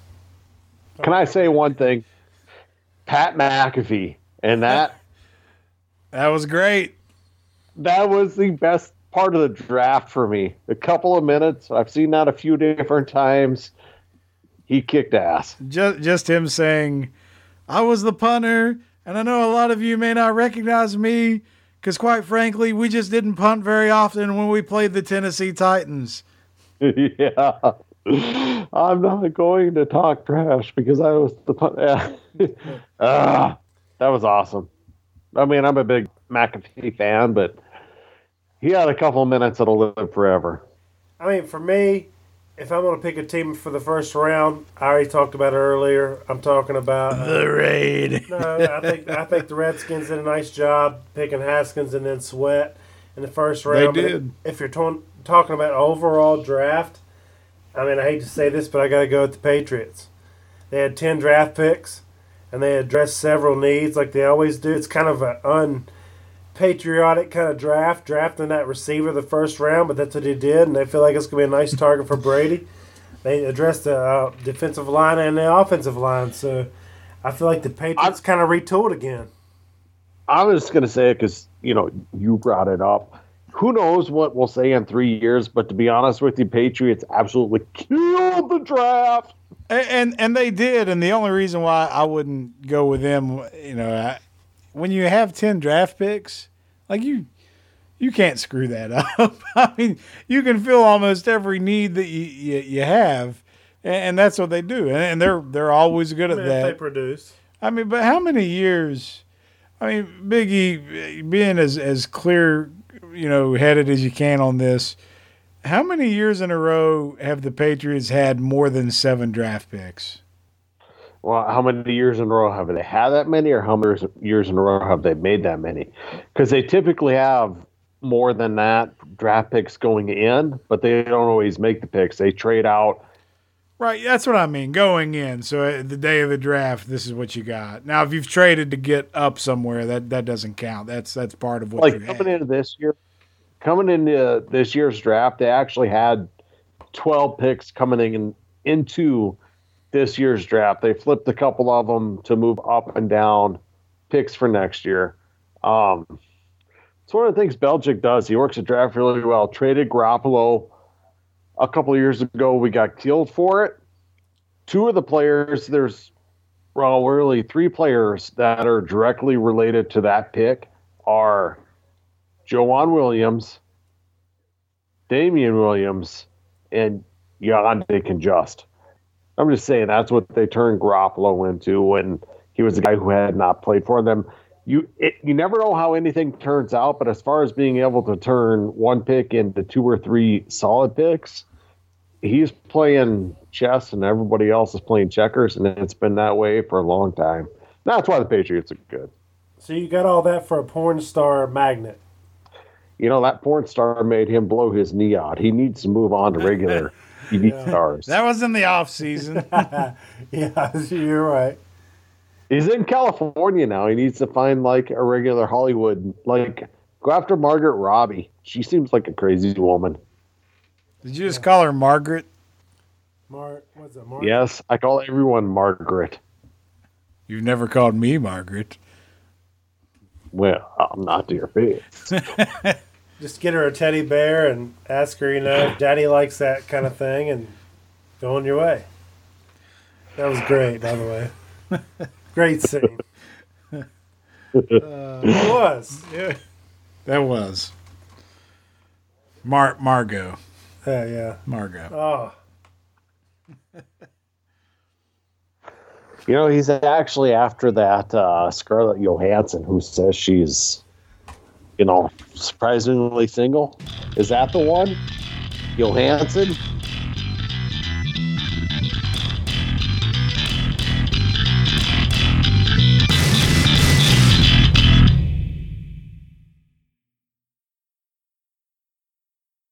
Can I say one thing? Pat McAfee and that that was great. That was the best part of the draft for me. A couple of minutes. I've seen that a few different times he kicked ass. Just just him saying, "I was the punter, and I know a lot of you may not recognize me because, quite frankly, we just didn't punt very often when we played the Tennessee Titans." yeah. I'm not going to talk trash because I was the punt. Yeah. ah, that was awesome. I mean, I'm a big McAfee fan, but he had a couple minutes that'll live forever. I mean, for me, if I'm going to pick a team for the first round, I already talked about it earlier. I'm talking about uh, the raid. no, I think I think the Redskins did a nice job picking Haskins and then Sweat in the first round. They did. If, if you're t- talking about overall draft, I mean, I hate to say this, but I got to go with the Patriots. They had ten draft picks, and they addressed several needs like they always do. It's kind of an un patriotic kind of draft, drafting that receiver the first round, but that's what he did, and they feel like it's going to be a nice target for Brady. They addressed the uh, defensive line and the offensive line, so I feel like the Patriots kind of retooled again. I was going to say it because you know you brought it up. Who knows what we'll say in three years? But to be honest with you, Patriots absolutely killed the draft. And, and, and they did, and the only reason why I wouldn't go with them, you know, I, when you have ten draft picks, like you, you can't screw that up. I mean, you can fill almost every need that you you, you have, and, and, that's what they do, and, and, they're they're always good at that. They produce. I mean, but how many years? I mean, Biggie, being as as clear, you know, headed as you can on this. How many years in a row have the Patriots had more than seven draft picks? Well, how many years in a row have they had that many, or how many years in a row have they made that many? Because they typically have more than that draft picks going in, but they don't always make the picks. They trade out. Right, that's what I mean. Going in, so uh, the day of the draft, this is what you got. Now, if you've traded to get up somewhere, that that doesn't count. That's that's part of what like coming had. into this year. Coming into this year's draft, they actually had twelve picks coming in into this year's draft. They flipped a couple of them to move up and down picks for next year. Um, it's one of the things Belichick does. He works the draft really well. Traded Garoppolo a couple years ago. We got killed for it. Two of the players, there's well, really three players that are directly related to that pick are Joejuan Williams, Damian Williams, and can just. I'm just saying that's what they turned Garoppolo into when he was a guy who had not played for them. You it, you never know how anything turns out, but as far as being able to turn one pick into two or three solid picks, he's playing chess and everybody else is playing checkers, and it's been that way for a long time. That's why the Patriots are good. So you got all that for a porn star magnet. You know that porn star made him blow his knee out. He needs to move on to regular TV stars. That was in the off season. Yeah, you're right. He's in California now. He needs to find like a regular Hollywood, like go after Margaret Robbie. She seems like a crazy woman. Did you just call her Margaret? Mark, what's that, Mark? Yes, I call everyone Margaret. You've never called me Margaret. Well, I'm not to your face. Just get her a teddy bear and ask her, you know, if daddy likes that kind of thing and go on your way. That was great, by the way. Great scene. it was. Yeah, that was Mar Margot. Yeah, yeah. Margot. Oh, You know, he's actually after that uh, Scarlett Johansson, who says she's, you know, surprisingly single. Is that the one? Johansson?